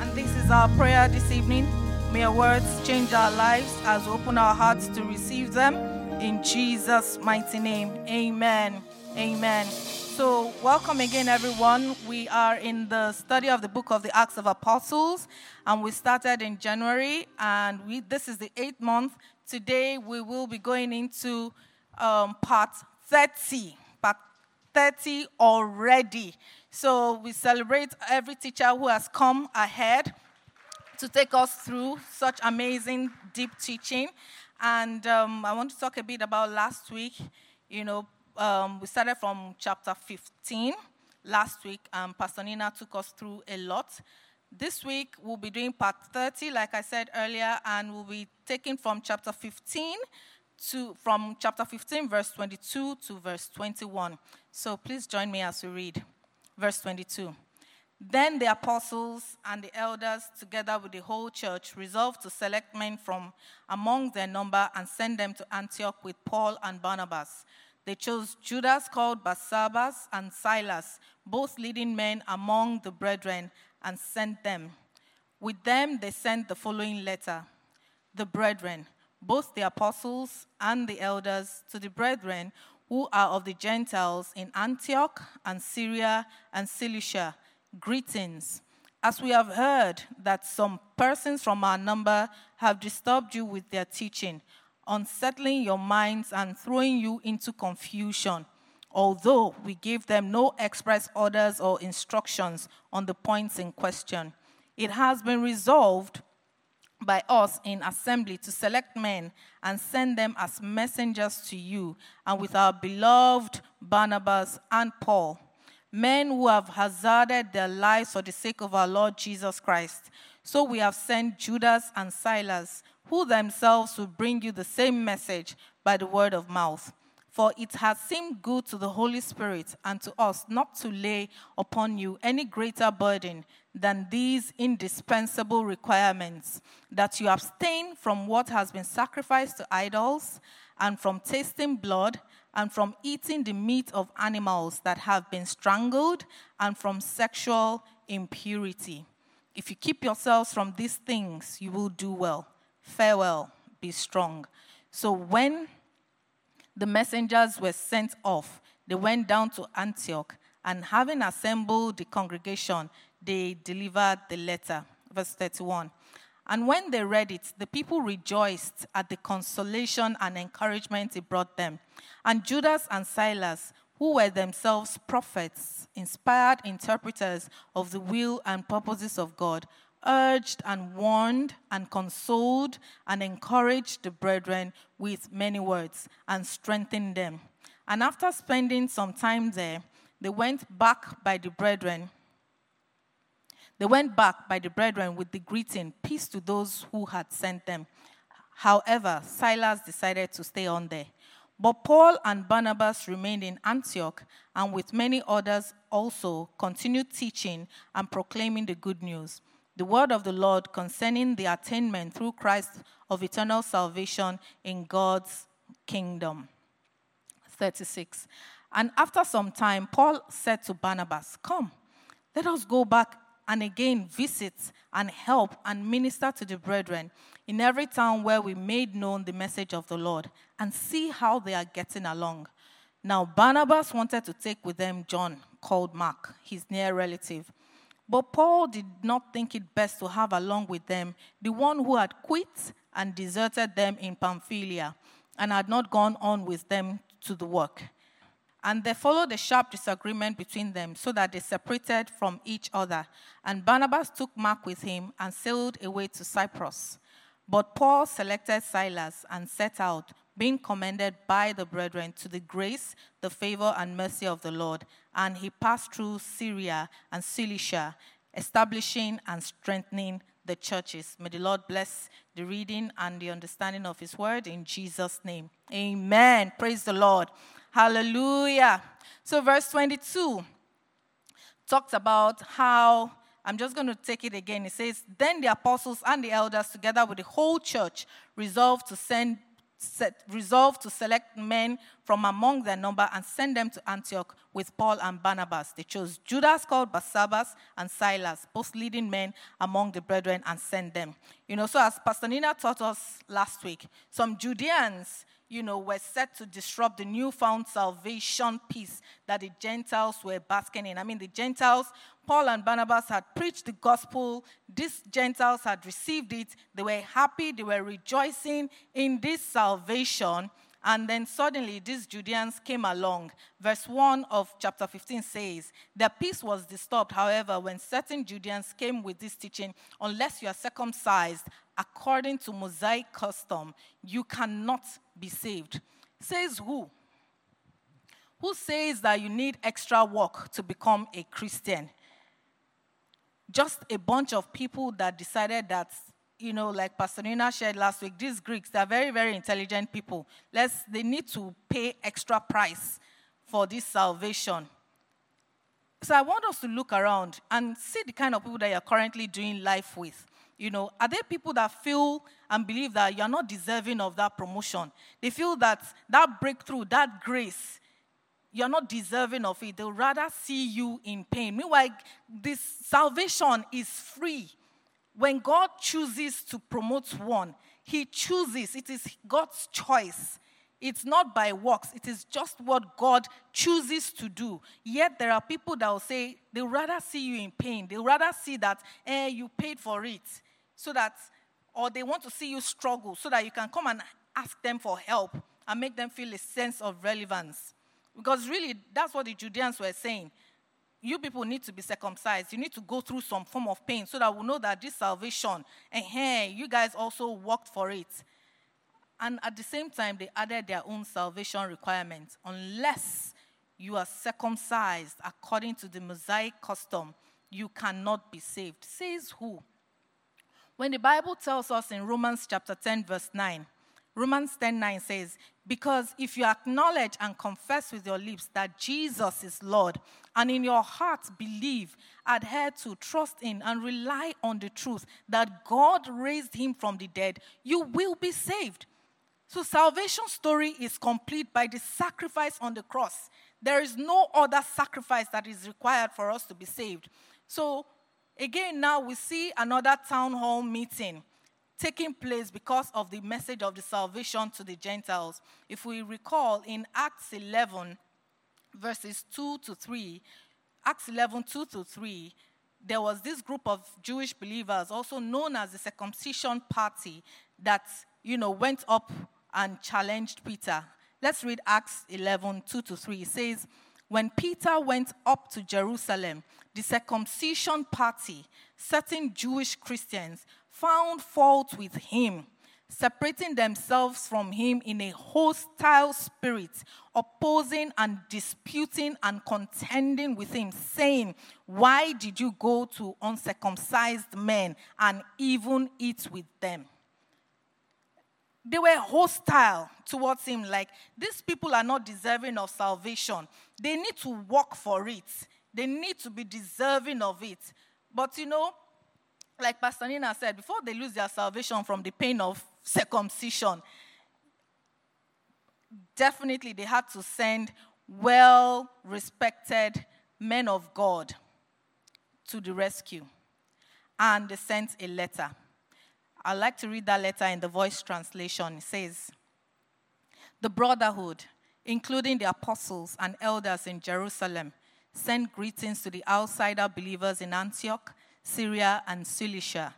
And this is our prayer this evening. May your words change our lives as we open our hearts to receive them. In Jesus' mighty name. Amen. Amen. So, welcome again, everyone. We are in the study of the book of the Acts of Apostles, and we started in January, and we, this is the eighth month. Today, we will be going into um, part 30. Part 30 already. So we celebrate every teacher who has come ahead to take us through such amazing, deep teaching. And um, I want to talk a bit about last week. You know, um, we started from chapter 15 last week, and Pastor Nina took us through a lot. This week, we'll be doing part 30, like I said earlier, and we'll be taking from chapter 15 to from chapter 15, verse 22 to verse 21. So please join me as we read. Verse 22. Then the apostles and the elders, together with the whole church, resolved to select men from among their number and send them to Antioch with Paul and Barnabas. They chose Judas called Barsabbas and Silas, both leading men among the brethren, and sent them. With them they sent the following letter The brethren, both the apostles and the elders, to the brethren who are of the Gentiles in Antioch and Syria and Cilicia, greetings. As we have heard that some persons from our number have disturbed you with their teaching, unsettling your minds and throwing you into confusion, although we gave them no express orders or instructions on the points in question. It has been resolved by us in assembly to select men and send them as messengers to you, and with our beloved Barnabas and Paul, men who have hazarded their lives for the sake of our Lord Jesus Christ. So we have sent Judas and Silas, who themselves will bring you the same message by the word of mouth. For it has seemed good to the Holy Spirit and to us not to lay upon you any greater burden than these indispensable requirements that you abstain from what has been sacrificed to idols, and from tasting blood, and from eating the meat of animals that have been strangled, and from sexual impurity. If you keep yourselves from these things, you will do well. Farewell, be strong. So when the messengers were sent off. They went down to Antioch, and having assembled the congregation, they delivered the letter. Verse 31. And when they read it, the people rejoiced at the consolation and encouragement it brought them. And Judas and Silas, who were themselves prophets, inspired interpreters of the will and purposes of God, urged and warned and consoled and encouraged the brethren with many words and strengthened them. And after spending some time there, they went back by the brethren. They went back by the brethren with the greeting, peace to those who had sent them. However, Silas decided to stay on there. But Paul and Barnabas remained in Antioch and with many others also continued teaching and proclaiming the good news the word of the Lord concerning the attainment through Christ of eternal salvation in God's kingdom. 36. And after some time, Paul said to Barnabas, Come, let us go back and again visit and help and minister to the brethren in every town where we made known the message of the Lord and see how they are getting along. Now, Barnabas wanted to take with them John, called Mark, his near relative. But Paul did not think it best to have along with them the one who had quit and deserted them in Pamphylia and had not gone on with them to the work. And there followed a sharp disagreement between them, so that they separated from each other. And Barnabas took Mark with him and sailed away to Cyprus. But Paul selected Silas and set out, being commended by the brethren to the grace, the favor, and mercy of the Lord. And he passed through Syria and Cilicia, establishing and strengthening the churches. May the Lord bless the reading and the understanding of His word in Jesus' name. Amen. Praise the Lord. Hallelujah. So, verse 22 talks about how I'm just going to take it again. It says, Then the apostles and the elders, together with the whole church, resolved to send set, resolved to select men from among their number and send them to Antioch with Paul and Barnabas. They chose Judas called Barsabbas and Silas, both leading men among the brethren, and sent them. You know, so as Pastor Nina taught us last week, some Judeans you know, were set to disrupt the newfound salvation peace that the Gentiles were basking in. I mean, the Gentiles, Paul and Barnabas had preached the gospel. These Gentiles had received it. They were happy. They were rejoicing in this salvation. And then suddenly these Judeans came along. Verse 1 of chapter 15 says, The peace was disturbed, however, when certain Judeans came with this teaching, unless you are circumcised according to Mosaic custom, you cannot be saved. Says who? Who says that you need extra work to become a Christian? Just a bunch of people that decided that you know, like Pastor Nina shared last week, these Greeks, they're very, very intelligent people. Let's, they need to pay extra price for this salvation. So I want us to look around and see the kind of people that you're currently doing life with. You know, are there people that feel and believe that you're not deserving of that promotion? They feel that that breakthrough, that grace, you're not deserving of it. They'll rather see you in pain. Meanwhile, this salvation is free when God chooses to promote one, He chooses, it is God's choice. It's not by works, it is just what God chooses to do. Yet there are people that will say they'll rather see you in pain. They'll rather see that, eh, you paid for it. So that, or they want to see you struggle so that you can come and ask them for help and make them feel a sense of relevance. Because really, that's what the Judeans were saying you people need to be circumcised. You need to go through some form of pain so that we know that this salvation, and hey, you guys also worked for it. And at the same time, they added their own salvation requirements. Unless you are circumcised according to the Mosaic custom, you cannot be saved. Says who? When the Bible tells us in Romans chapter 10, verse 9, Romans 10 9 says, Because if you acknowledge and confess with your lips that Jesus is Lord, and in your heart believe, adhere to, trust in, and rely on the truth that God raised him from the dead, you will be saved. So, salvation story is complete by the sacrifice on the cross. There is no other sacrifice that is required for us to be saved. So, again, now we see another town hall meeting taking place because of the message of the salvation to the Gentiles. If we recall in Acts 11, verses 2 to 3, Acts 11, 2 to 3, there was this group of Jewish believers, also known as the circumcision party, that, you know, went up and challenged Peter. Let's read Acts 11, 2 to 3. It says, When Peter went up to Jerusalem, the circumcision party, certain Jewish Christians, found fault with him, separating themselves from him in a hostile spirit, opposing and disputing and contending with him, saying, Why did you go to uncircumcised men and even eat with them? They were hostile towards him, like, these people are not deserving of salvation. They need to work for it, they need to be deserving of it. But you know, like Pastor Nina said, before they lose their salvation from the pain of circumcision, definitely they had to send well respected men of God to the rescue. And they sent a letter. I'd like to read that letter in the voice translation. It says, The brotherhood, including the apostles and elders in Jerusalem, sent greetings to the outsider believers in Antioch Syria, and Cilicia.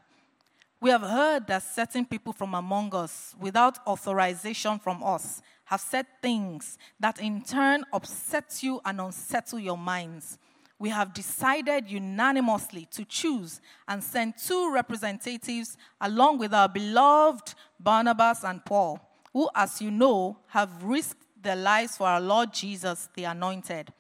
We have heard that certain people from among us, without authorization from us, have said things that in turn upset you and unsettle your minds. We have decided unanimously to choose and send two representatives along with our beloved Barnabas and Paul, who, as you know, have risked their lives for our Lord Jesus, the Anointed.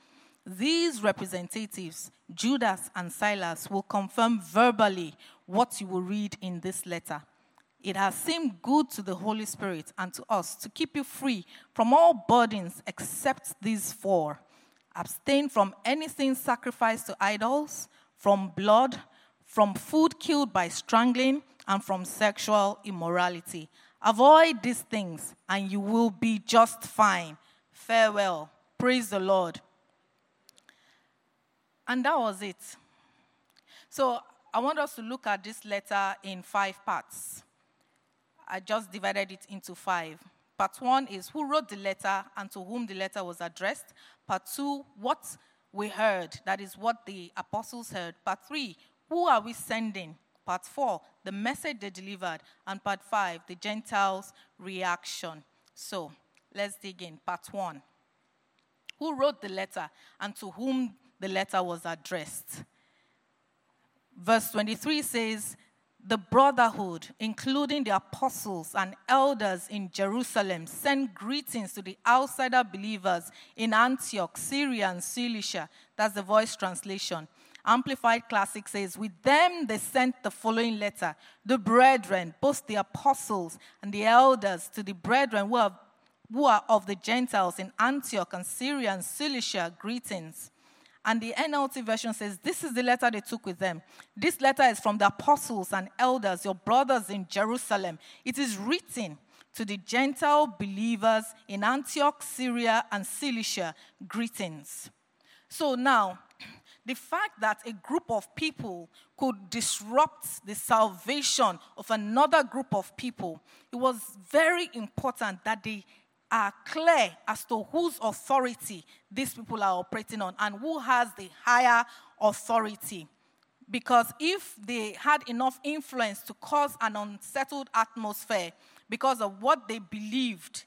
These representatives, Judas and Silas, will confirm verbally what you will read in this letter. It has seemed good to the Holy Spirit and to us to keep you free from all burdens except these four abstain from anything sacrificed to idols, from blood, from food killed by strangling, and from sexual immorality. Avoid these things, and you will be just fine. Farewell. Praise the Lord. And that was it. So I want us to look at this letter in five parts. I just divided it into five. Part one is who wrote the letter and to whom the letter was addressed. Part two, what we heard, that is what the apostles heard. Part three, who are we sending? Part four, the message they delivered. And part five, the Gentiles' reaction. So let's dig in. Part one. Who wrote the letter and to whom the letter was addressed? Verse 23 says, the brotherhood, including the apostles and elders in Jerusalem, sent greetings to the outsider believers in Antioch, Syria, and Cilicia. That's the voice translation. Amplified Classic says, With them they sent the following letter The brethren, both the apostles and the elders, to the brethren who are, who are of the Gentiles in Antioch and Syria and Cilicia, greetings. And the NLT version says, This is the letter they took with them. This letter is from the apostles and elders, your brothers in Jerusalem. It is written to the Gentile believers in Antioch, Syria, and Cilicia. Greetings. So now, the fact that a group of people could disrupt the salvation of another group of people, it was very important that they are clear as to whose authority these people are operating on and who has the higher authority. Because if they had enough influence to cause an unsettled atmosphere because of what they believed,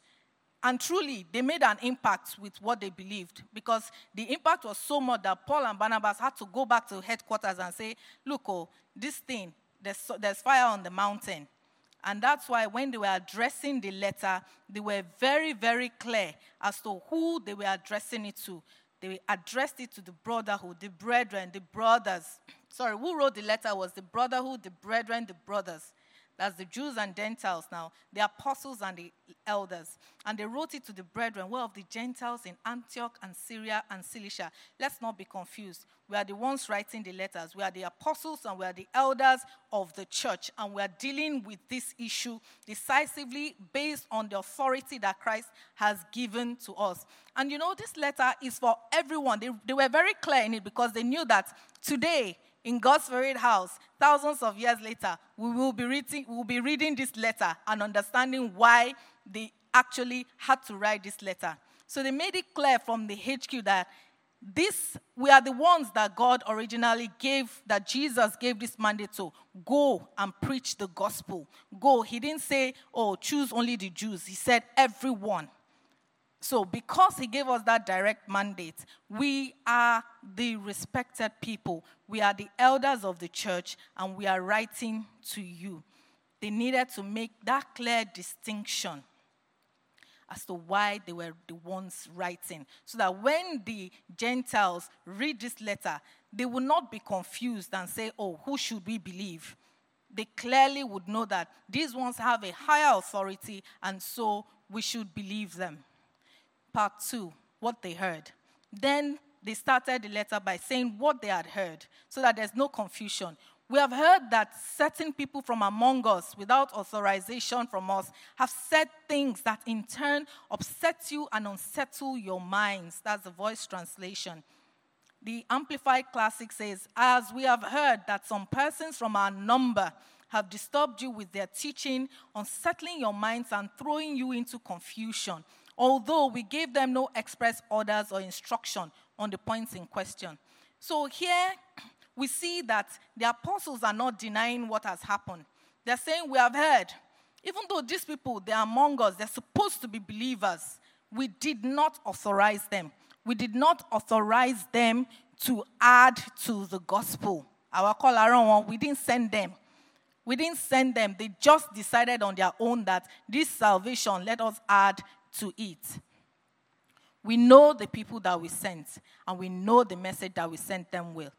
and truly they made an impact with what they believed, because the impact was so much that Paul and Barnabas had to go back to headquarters and say, Look, oh, this thing, there's, there's fire on the mountain. And that's why when they were addressing the letter, they were very, very clear as to who they were addressing it to. They addressed it to the brotherhood, the brethren, the brothers. Sorry, who wrote the letter was the brotherhood, the brethren, the brothers. That's the Jews and Gentiles now, the apostles and the elders. And they wrote it to the brethren, well, of the Gentiles in Antioch and Syria and Cilicia. Let's not be confused. We are the ones writing the letters. We are the apostles and we are the elders of the church. And we are dealing with this issue decisively based on the authority that Christ has given to us. And you know, this letter is for everyone. They, they were very clear in it because they knew that today, in God's Spirit house, thousands of years later, we will be reading, we will be reading this letter and understanding why they actually had to write this letter. So they made it clear from the HQ that this we are the ones that God originally gave, that Jesus gave this mandate to go and preach the gospel. Go. He didn't say, oh, choose only the Jews. He said everyone. So, because he gave us that direct mandate, we are the respected people. We are the elders of the church, and we are writing to you. They needed to make that clear distinction as to why they were the ones writing. So that when the Gentiles read this letter, they will not be confused and say, oh, who should we believe? They clearly would know that these ones have a higher authority, and so we should believe them part two, what they heard. Then they started the letter by saying what they had heard so that there's no confusion. We have heard that certain people from among us, without authorization from us, have said things that in turn upset you and unsettle your minds. That's the voice translation. The Amplified Classic says, As we have heard that some persons from our number have disturbed you with their teaching, unsettling your minds and throwing you into confusion although we gave them no express orders or instruction on the points in question. So here we see that the apostles are not denying what has happened. They're saying, We have heard. Even though these people, they're among us, they're supposed to be believers, we did not authorize them. We did not authorize them to add to the gospel. Our call around one, we didn't send them. We didn't send them. They just decided on their own that this salvation, let us add to it. We know the people that we sent, and we know the message that we sent them with.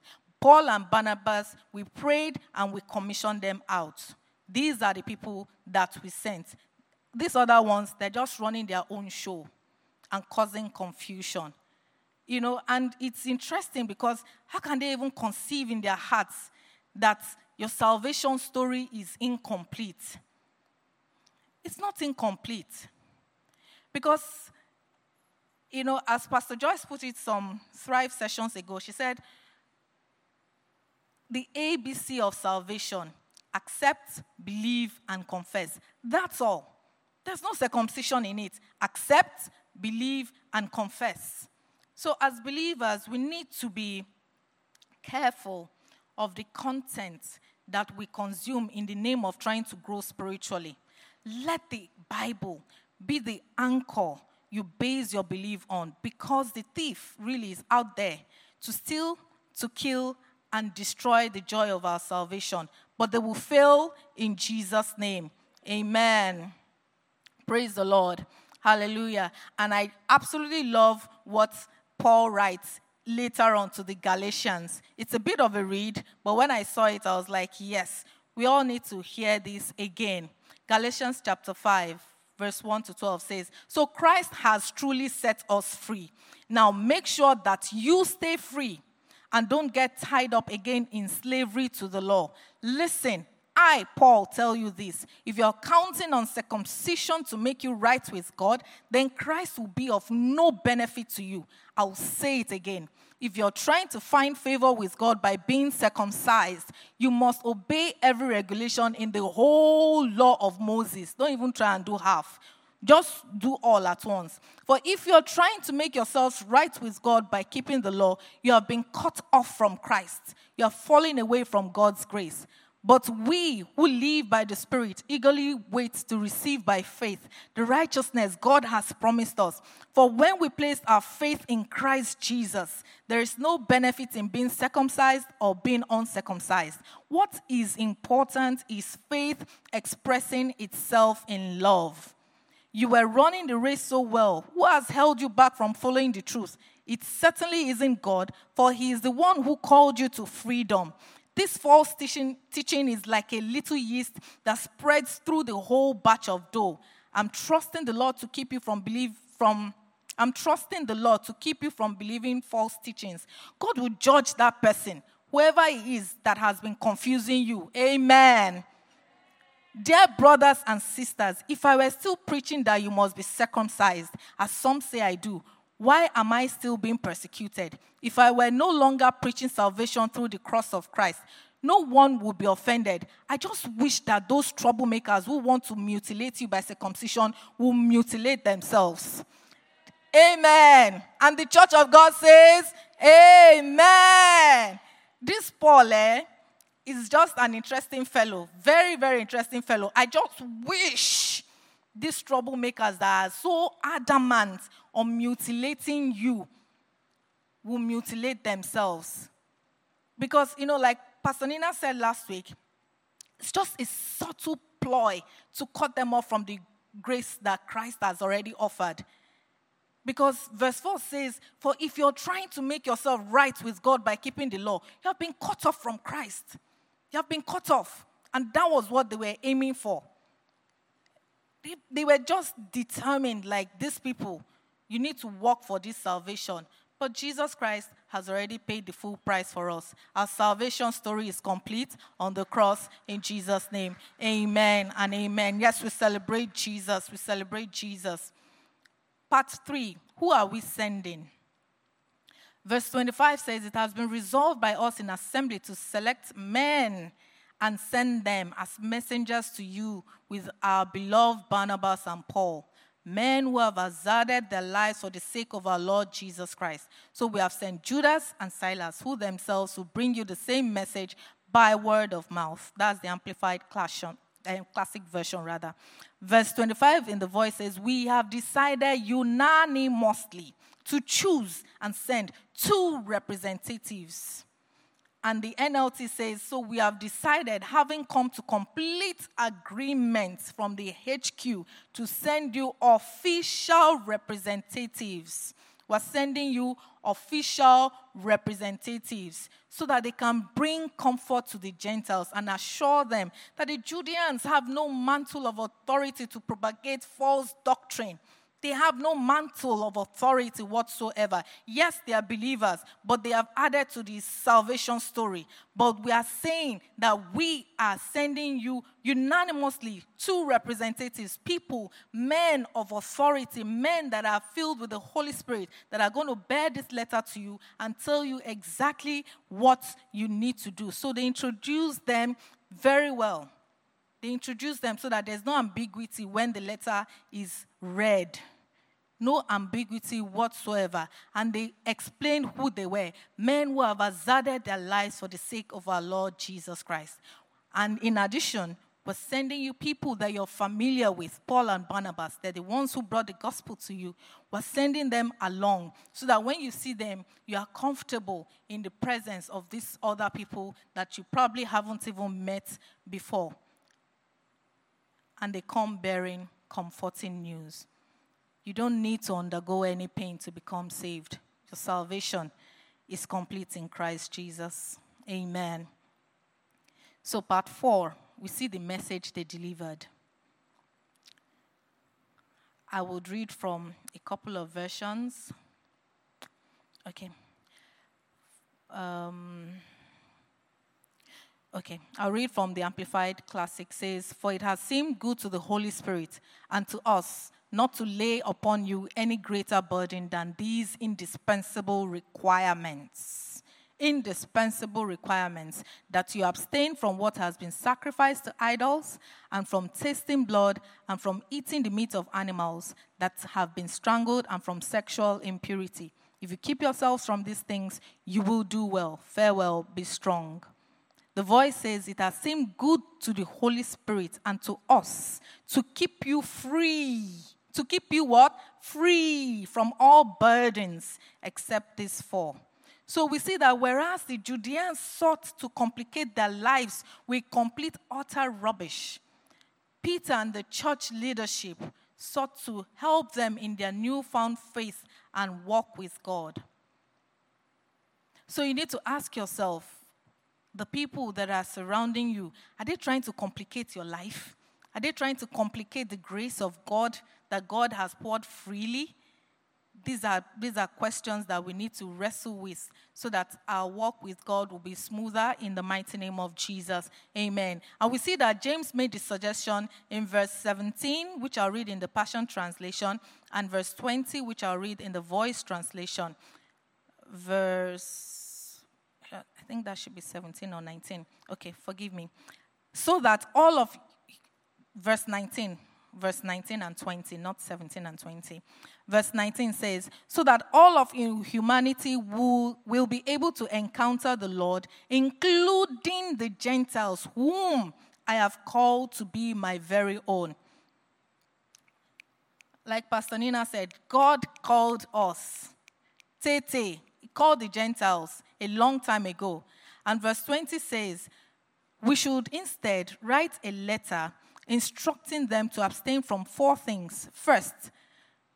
Paul and Barnabas, we prayed and we commissioned them out. These are the people that we sent. These other ones, they're just running their own show and causing confusion. You know, and it's interesting because how can they even conceive in their hearts that your salvation story is incomplete? It's not incomplete. Because, you know, as Pastor Joyce put it some Thrive sessions ago, she said, the ABC of salvation accept, believe, and confess. That's all. There's no circumcision in it. Accept, believe, and confess. So, as believers, we need to be careful of the content that we consume in the name of trying to grow spiritually. Let the Bible be the anchor you base your belief on because the thief really is out there to steal, to kill, and destroy the joy of our salvation. But they will fail in Jesus' name. Amen. Praise the Lord. Hallelujah. And I absolutely love what Paul writes later on to the Galatians. It's a bit of a read, but when I saw it, I was like, yes, we all need to hear this again. Galatians chapter 5, verse 1 to 12 says, So Christ has truly set us free. Now make sure that you stay free and don't get tied up again in slavery to the law. Listen, I, Paul, tell you this. If you're counting on circumcision to make you right with God, then Christ will be of no benefit to you. I'll say it again. If you're trying to find favor with God by being circumcised, you must obey every regulation in the whole law of Moses. Don't even try and do half. Just do all at once. For if you're trying to make yourselves right with God by keeping the law, you have been cut off from Christ. You are falling away from God's grace. But we who live by the Spirit eagerly wait to receive by faith the righteousness God has promised us. For when we place our faith in Christ Jesus, there is no benefit in being circumcised or being uncircumcised. What is important is faith expressing itself in love. You were running the race so well. Who has held you back from following the truth? It certainly isn't God, for He is the one who called you to freedom. This false teaching, teaching is like a little yeast that spreads through the whole batch of dough. I'm trusting the Lord to keep you from believe from I'm trusting the Lord to keep you from believing false teachings. God will judge that person, whoever it is that has been confusing you. Amen. Dear brothers and sisters, if I were still preaching that you must be circumcised, as some say I do, why am I still being persecuted? If I were no longer preaching salvation through the cross of Christ, no one would be offended. I just wish that those troublemakers who want to mutilate you by circumcision will mutilate themselves. Amen. And the church of God says, Amen. This Paul, eh, is just an interesting fellow. Very, very interesting fellow. I just wish these troublemakers that are so adamant on mutilating you will mutilate themselves. Because, you know, like Pastor Nina said last week, it's just a subtle ploy to cut them off from the grace that Christ has already offered. Because verse 4 says, For if you're trying to make yourself right with God by keeping the law, you have been cut off from Christ. You have been cut off. And that was what they were aiming for. They, they were just determined, like these people, you need to work for this salvation. But Jesus Christ has already paid the full price for us. Our salvation story is complete on the cross in Jesus' name. Amen and amen. Yes, we celebrate Jesus. We celebrate Jesus. Part three Who are we sending? Verse 25 says, It has been resolved by us in assembly to select men and send them as messengers to you with our beloved Barnabas and Paul, men who have hazarded their lives for the sake of our Lord Jesus Christ. So we have sent Judas and Silas, who themselves will bring you the same message by word of mouth. That's the amplified uh, classic version, rather. Verse 25 in the voice says, We have decided unanimously to choose and send two representatives. And the NLT says, So we have decided, having come to complete agreement from the HQ, to send you official representatives We're sending you official representatives so that they can bring comfort to the Gentiles and assure them that the Judeans have no mantle of authority to propagate false doctrine. They have no mantle of authority whatsoever. Yes, they are believers, but they have added to the salvation story. But we are saying that we are sending you unanimously two representatives, people, men of authority, men that are filled with the Holy Spirit, that are going to bear this letter to you and tell you exactly what you need to do. So they introduce them very well. They introduce them so that there's no ambiguity when the letter is read no ambiguity whatsoever. And they explained who they were men who have hazarded their lives for the sake of our Lord Jesus Christ. And in addition, we're sending you people that you're familiar with, Paul and Barnabas. They're the ones who brought the gospel to you. We're sending them along so that when you see them, you are comfortable in the presence of these other people that you probably haven't even met before. And they come bearing comforting news. You don't need to undergo any pain to become saved. Your salvation is complete in Christ Jesus. Amen. So, part four, we see the message they delivered. I would read from a couple of versions. Okay. Um, okay, I'll read from the Amplified Classic. It says, For it has seemed good to the Holy Spirit and to us not to lay upon you any greater burden than these indispensable requirements. Indispensable requirements that you abstain from what has been sacrificed to idols, and from tasting blood, and from eating the meat of animals that have been strangled, and from sexual impurity. If you keep yourselves from these things, you will do well. Farewell, be strong. The voice says, It has seemed good to the Holy Spirit and to us to keep you free to keep you what? Free from all burdens except these four. So we see that whereas the Judeans sought to complicate their lives with complete utter rubbish, Peter and the church leadership sought to help them in their newfound faith and walk with God. So you need to ask yourself the people that are surrounding you, are they trying to complicate your life? Are they trying to complicate the grace of God that God has poured freely? These are, these are questions that we need to wrestle with so that our walk with God will be smoother in the mighty name of Jesus. Amen. And we see that James made the suggestion in verse 17, which I'll read in the Passion Translation, and verse 20, which I'll read in the Voice Translation. Verse, I think that should be 17 or 19. Okay, forgive me. So that all of verse 19, verse 19 and 20, not 17 and 20. Verse 19 says, So that all of humanity will, will be able to encounter the Lord, including the Gentiles, whom I have called to be my very own. Like Pastor Nina said, God called us. Tete, he called the Gentiles a long time ago. And verse 20 says, We should instead write a letter instructing them to abstain from four things. First,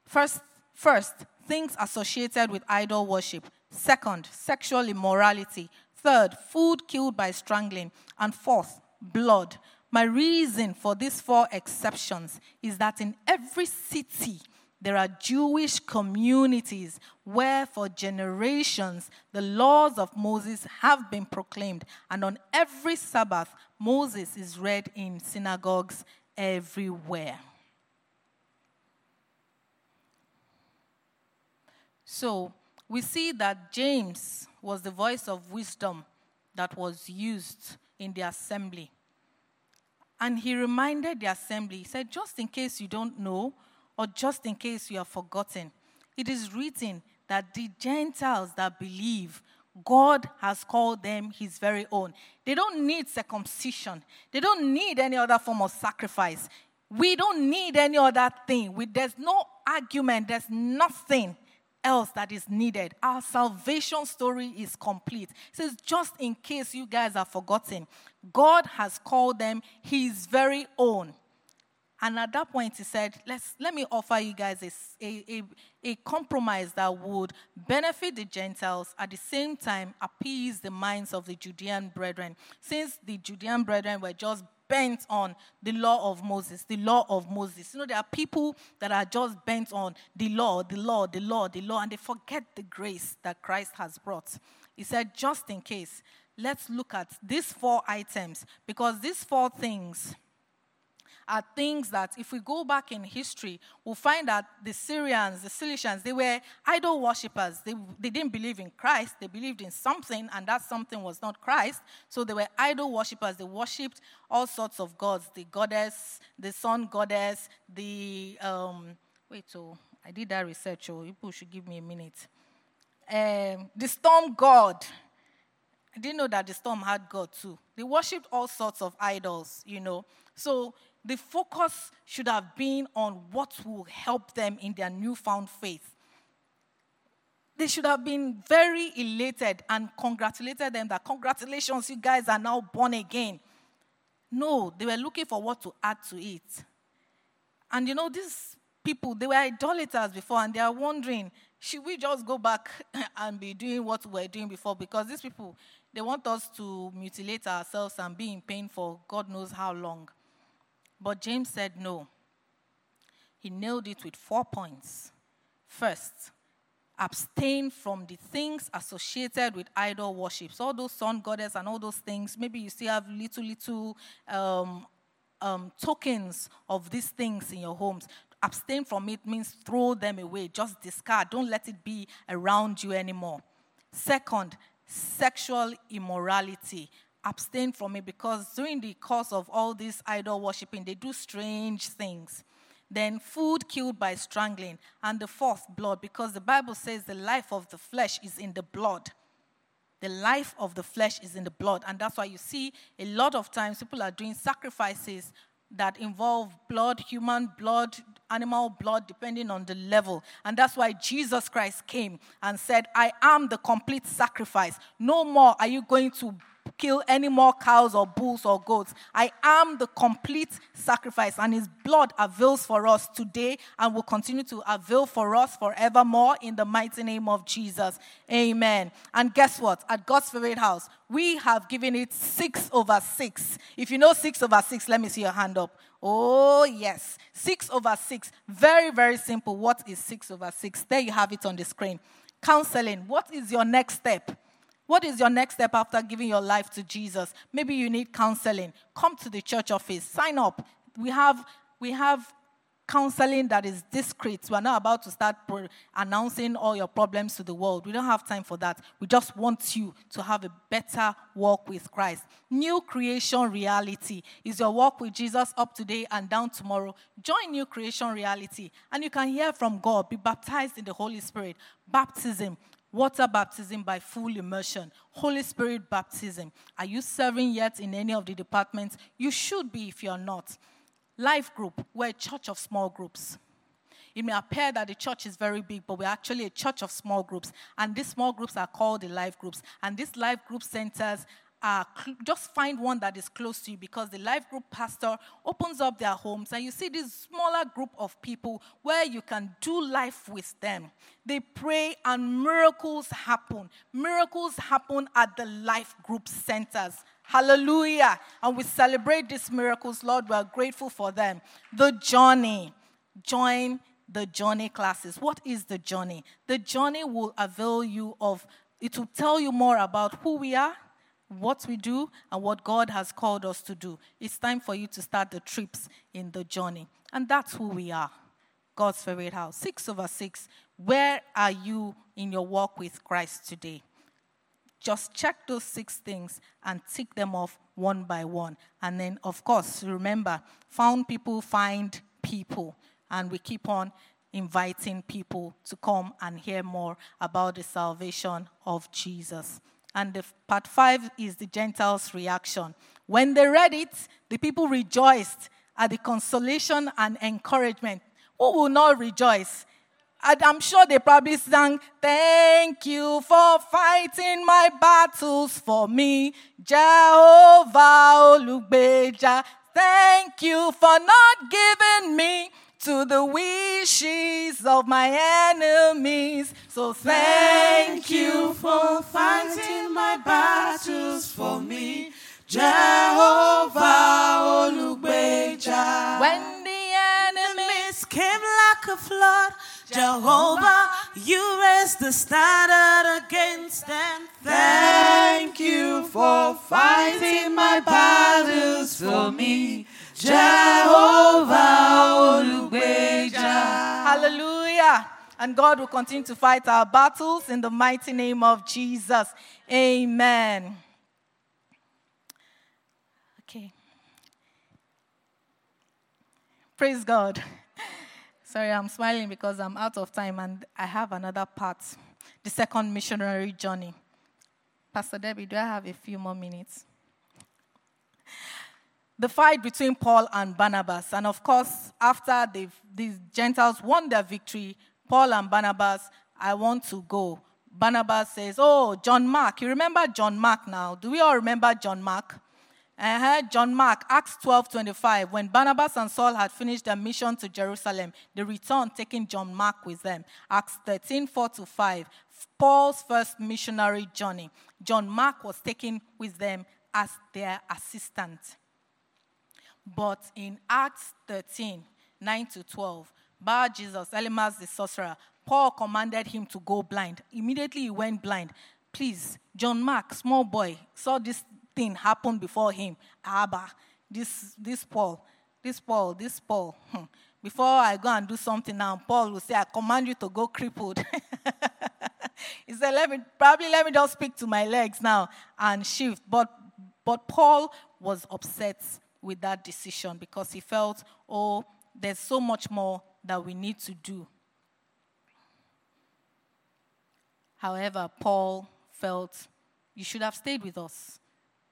first, first, things associated with idol worship. Second, sexual immorality. Third, food killed by strangling. And fourth, blood. My reason for these four exceptions is that in every city there are Jewish communities where, for generations, the laws of Moses have been proclaimed. And on every Sabbath, Moses is read in synagogues everywhere. So, we see that James was the voice of wisdom that was used in the assembly. And he reminded the assembly, he said, just in case you don't know, or just in case you have forgotten, it is written that the Gentiles that believe, God has called them his very own. They don't need circumcision, they don't need any other form of sacrifice. We don't need any other thing. We, there's no argument, there's nothing else that is needed. Our salvation story is complete. Says, just in case you guys are forgotten, God has called them his very own. And at that point, he said, Let's, Let me offer you guys a, a, a, compromise that would benefit the Gentiles at the same time appease the minds of the Judean brethren. Since the Judean brethren were just bent on the law of Moses, the law of Moses. You know, there are people that are just bent on the law, the law, the law, the law, and they forget the grace that Christ has brought. He said, just in case, let's look at these four items because these four things are things that if we go back in history, we'll find that the Syrians, the Cilicians, they were idol worshippers. They, they didn't believe in Christ, they believed in something, and that something was not Christ. So they were idol worshippers. They worshipped all sorts of gods the goddess, the sun goddess, the. Um, wait, so I did that research, so people should give me a minute. Um, the storm god. I didn't know that the storm had God too. They worshipped all sorts of idols, you know. So the focus should have been on what will help them in their newfound faith. They should have been very elated and congratulated them that congratulations, you guys are now born again. No, they were looking for what to add to it. And you know, these people, they were idolaters before, and they are wondering, should we just go back and be doing what we were doing before? Because these people, they want us to mutilate ourselves and be in pain for God knows how long. But James said no. He nailed it with four points. First, abstain from the things associated with idol worship. So all those sun goddess and all those things, maybe you still have little, little um, um, tokens of these things in your homes. Abstain from it means throw them away, just discard. Don't let it be around you anymore. Second, sexual immorality. Abstain from it because during the course of all this idol worshiping, they do strange things. Then, food killed by strangling. And the fourth, blood, because the Bible says the life of the flesh is in the blood. The life of the flesh is in the blood. And that's why you see a lot of times people are doing sacrifices that involve blood, human blood, animal blood, depending on the level. And that's why Jesus Christ came and said, I am the complete sacrifice. No more are you going to kill any more cows or bulls or goats. I am the complete sacrifice, and his blood avails for us today and will continue to avail for us forevermore in the mighty name of Jesus. Amen. And guess what? At God's favorite house, we have given it six over six. If you know six over six, let me see your hand up. Oh, yes. Six over six. Very, very simple. What is six over six? There you have it on the screen. Counseling. What is your next step? What is your next step after giving your life to Jesus? Maybe you need counseling. Come to the church office. Sign up. We have we have counseling that is discreet. We're not about to start pro- announcing all your problems to the world. We don't have time for that. We just want you to have a better walk with Christ. New creation reality is your walk with Jesus up today and down tomorrow. Join new creation reality and you can hear from God. Be baptized in the Holy Spirit. Baptism water baptism by full immersion, Holy Spirit baptism. Are you serving yet in any of the departments? You should be if you're not. Life group, we're a church of small groups. It may appear that the church is very big, but we're actually a church of small groups. And these small groups are called the life groups. And these life group centers cl- just find one that is close to you because the life group pastor opens up their homes and you see this smaller group of people where you can do life with them. They pray and miracles happen. Miracles happen at the life group centers. Hallelujah. And we celebrate these miracles, Lord. We are grateful for them. The journey. Join the journey classes. What is the journey? The journey will avail you of, it will tell you more about who we are, what we do, and what God has called us to do. It's time for you to start the trips in the journey. And that's who we are. God's favorite house. Six over six. Where are you in your walk with Christ today? Just check those six things and tick them off one by one. And then, of course, remember, found people find people. And we keep on inviting people to come and hear more about the salvation of Jesus. And the part five is the Gentiles' reaction. When they read it, the people rejoiced at the consolation and encouragement. Who will not rejoice? And I'm sure they probably sang, Thank you for fighting my battles for me, Jehovah Olugbeja. thank you for not giving me to the wishes of my enemies. So thank you for fighting my battles for me. Jehovah Olugbeja. when the enemies came like a flood. Jehovah, you raised the standard against them. Thank you for fighting my battles for me. Jehovah. Hallelujah. And God will continue to fight our battles in the mighty name of Jesus. Amen. Okay. Praise God. Sorry, I'm smiling because I'm out of time and I have another part the second missionary journey. Pastor Debbie, do I have a few more minutes? The fight between Paul and Barnabas. And of course, after these Gentiles won their victory, Paul and Barnabas, I want to go. Barnabas says, Oh, John Mark. You remember John Mark now? Do we all remember John Mark? Uh-huh, John Mark, Acts 12 25. When Barnabas and Saul had finished their mission to Jerusalem, they returned, taking John Mark with them. Acts 13 4 to 5. Paul's first missionary journey. John Mark was taken with them as their assistant. But in Acts 13, 9 to 12, Bar Jesus, Elymas the sorcerer, Paul commanded him to go blind. Immediately he went blind. Please, John Mark, small boy, saw this thing happen before him. Abba, this, this Paul, this Paul, this Paul. Hmm. Before I go and do something now, Paul will say, I command you to go crippled. he said, let me, probably let me just speak to my legs now and shift. But, but Paul was upset with that decision because he felt, oh, there's so much more that we need to do. However, Paul felt, you should have stayed with us.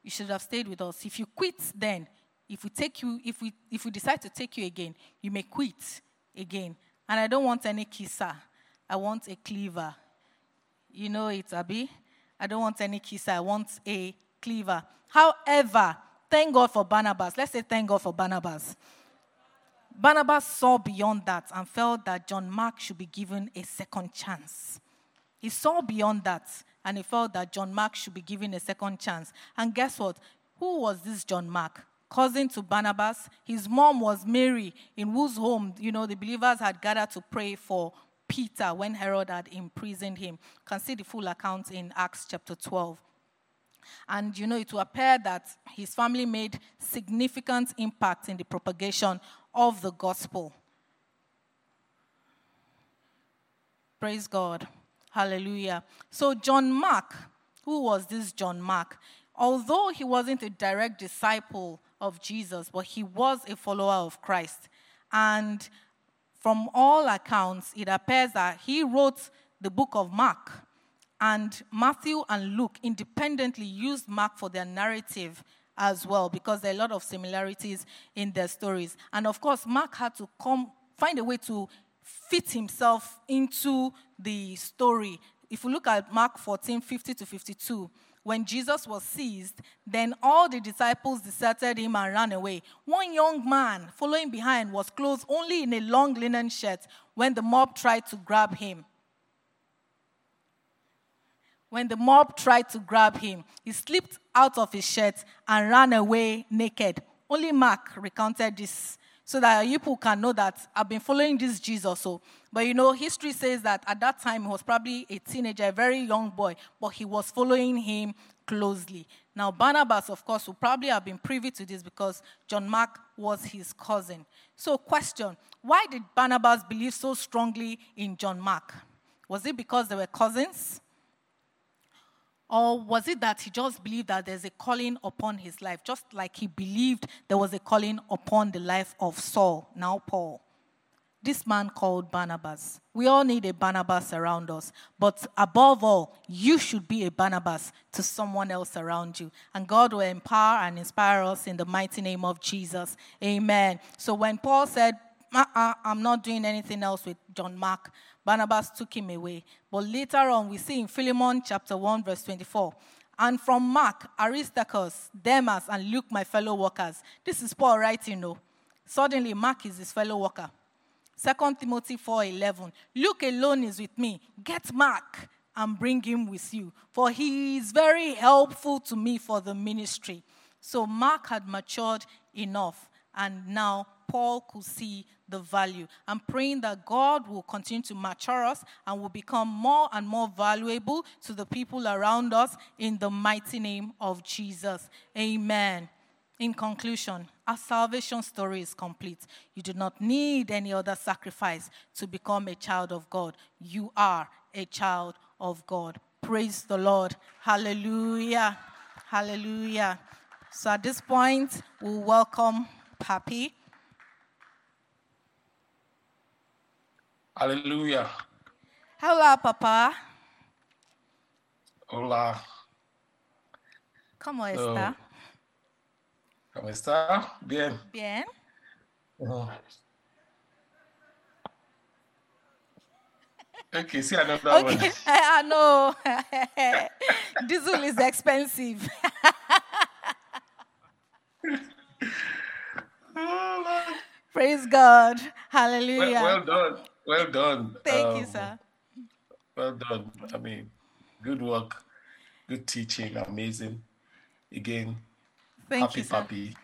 You should have stayed with us. If you quit then, if we take you, if we if we decide to take you again, you may quit again. And I don't want any kisser. I want a cleaver. You know it, Abby? I don't want any kisser. I want a cleaver. However, thank God for Barnabas. Let's say thank God for Barnabas. Barnabas saw beyond that and felt that John Mark should be given a second chance. He saw beyond that and he felt that John Mark should be given a second chance. And guess what? Who was this John Mark? Cousin to Barnabas. His mom was Mary, in whose home, you know, the believers had gathered to pray for Peter when Herod had imprisoned him. You can see the full account in Acts chapter 12. And you know, it will appear that his family made significant impact in the propagation of the gospel. Praise God. Hallelujah. So, John Mark, who was this John Mark? Although he wasn't a direct disciple of Jesus, but he was a follower of Christ. And from all accounts, it appears that he wrote the book of Mark. And Matthew and Luke independently used Mark for their narrative as well because there are a lot of similarities in their stories. And of course, Mark had to come find a way to fit himself into the story. If you look at Mark 14 50 to 52, when Jesus was seized, then all the disciples deserted him and ran away. One young man following behind was clothed only in a long linen shirt when the mob tried to grab him. When the mob tried to grab him, he slipped out of his shirt and ran away naked. Only Mark recounted this so that you people can know that I've been following this Jesus. So, but you know, history says that at that time he was probably a teenager, a very young boy, but he was following him closely. Now, Barnabas, of course, would probably have been privy to this because John Mark was his cousin. So, question why did Barnabas believe so strongly in John Mark? Was it because they were cousins? Or was it that he just believed that there's a calling upon his life, just like he believed there was a calling upon the life of Saul, now Paul? This man called Barnabas. We all need a Barnabas around us, but above all, you should be a Barnabas to someone else around you. And God will empower and inspire us in the mighty name of Jesus. Amen. So when Paul said, uh-uh, I'm not doing anything else with John Mark, Barnabas took him away. But later on, we see in Philemon chapter 1, verse 24, And from Mark, Aristarchus, Demas, and Luke, my fellow workers. This is Paul writing, no. Suddenly, Mark is his fellow worker. 2 Timothy 4:11. Luke alone is with me. Get Mark and bring him with you, for he is very helpful to me for the ministry. So Mark had matured enough, and now Paul could see the value. I'm praying that God will continue to mature us and will become more and more valuable to the people around us in the mighty name of Jesus. Amen. In conclusion, our salvation story is complete. You do not need any other sacrifice to become a child of God. You are a child of God. Praise the Lord. Hallelujah. Hallelujah. So at this point, we'll welcome Papi. Hallelujah. Hello, Papa. Hola. ¿Cómo está? ¿Cómo está? Bien. Bien. Okay, see another one. Okay, I know. Diesel is expensive. Oh, Praise God. Hallelujah. well done. Well done. Thank you, Um, sir. Well done. I mean, good work, good teaching, amazing. Again, Thank happy you, sir. puppy.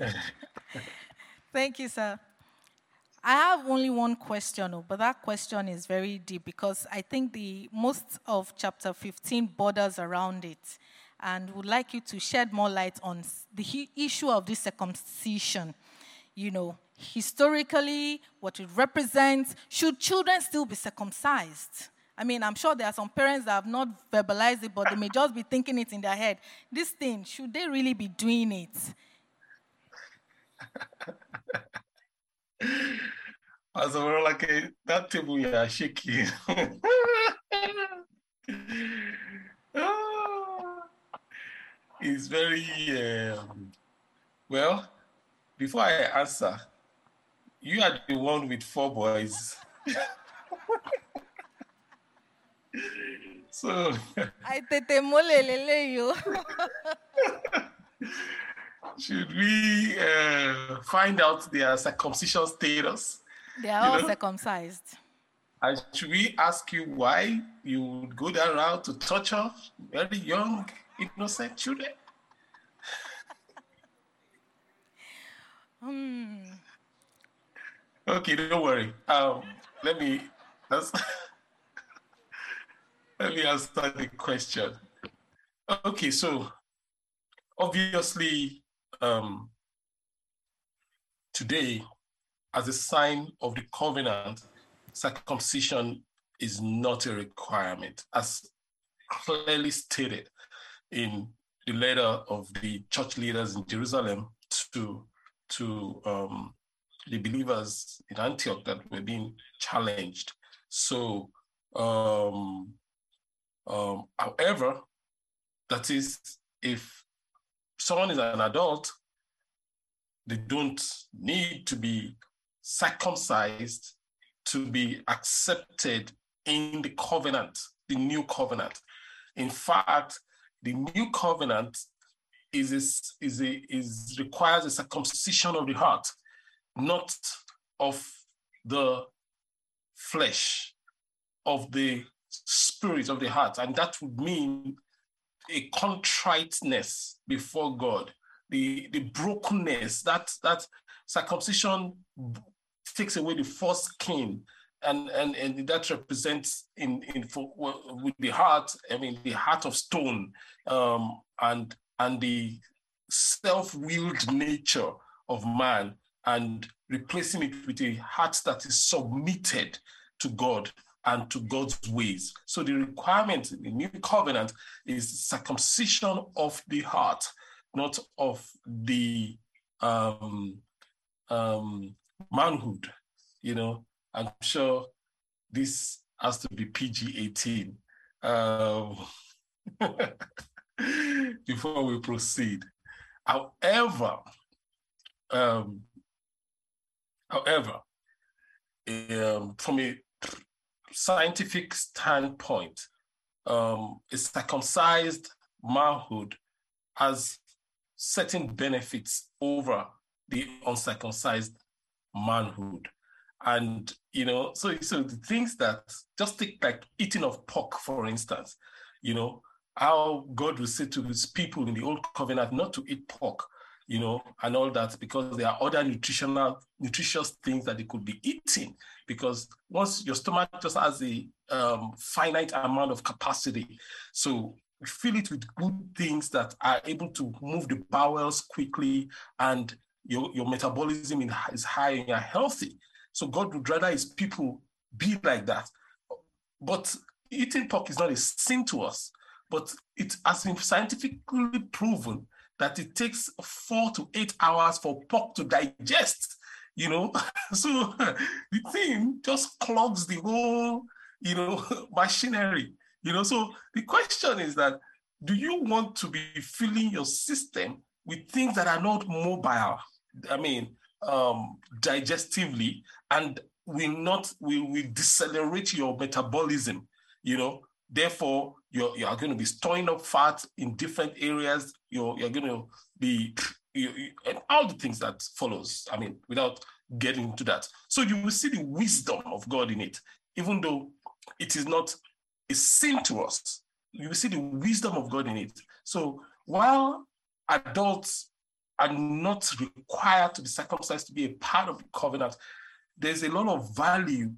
Thank you, sir. I have only one question, oh, but that question is very deep because I think the most of chapter 15 borders around it, and would like you to shed more light on the issue of this circumcision. You know, historically, what it represents. Should children still be circumcised? I mean, I'm sure there are some parents that have not verbalized it, but they may just be thinking it in their head. This thing, should they really be doing it? As a like that table you are shaking. Ah. It's very um, well. Before I answer, you are the one with four boys. so Ay, tete mole lele should we uh, find out their circumcision status? They are all know? circumcised. And should we ask you why you would go that route to torture very young, innocent children? Hmm. Okay, don't worry. Um, let me let's, let me answer the question. Okay, so obviously, um, today, as a sign of the covenant, circumcision is not a requirement, as clearly stated in the letter of the church leaders in Jerusalem to to um, the believers in Antioch that were being challenged. So, um, um, however, that is, if someone is an adult, they don't need to be circumcised to be accepted in the covenant, the new covenant. In fact, the new covenant is a, is a, is requires a circumcision of the heart, not of the flesh, of the spirit of the heart, and that would mean a contriteness before God, the the brokenness. That that circumcision takes away the foreskin and and and that represents in in for, with the heart i mean the heart of stone um and and the self-willed nature of man and replacing it with a heart that is submitted to god and to god's ways. So the requirement in the new covenant is circumcision of the heart not of the um um manhood you know i'm sure this has to be pg-18 um, before we proceed however um, however um, from a scientific standpoint um, a circumcised manhood has certain benefits over the uncircumcised manhood. And you know, so so the things that just take like eating of pork, for instance, you know, how God will say to his people in the old covenant not to eat pork, you know, and all that because there are other nutritional, nutritious things that they could be eating. Because once your stomach just has a um, finite amount of capacity, so fill it with good things that are able to move the bowels quickly and your, your metabolism is high and you're healthy. So God would rather his people be like that. But eating pork is not a sin to us, but it has been scientifically proven that it takes four to eight hours for pork to digest, you know. so the thing just clogs the whole, you know, machinery, you know. So the question is that do you want to be filling your system with things that are not mobile? I mean, um, digestively, and will not will, will decelerate your metabolism, you know. Therefore, you're, you are going to be storing up fat in different areas. You're, you're going to be, you, you, and all the things that follows. I mean, without getting into that. So you will see the wisdom of God in it, even though it is not a sin to us. You will see the wisdom of God in it. So while adults are not required to be circumcised to be a part of the covenant, there's a lot of value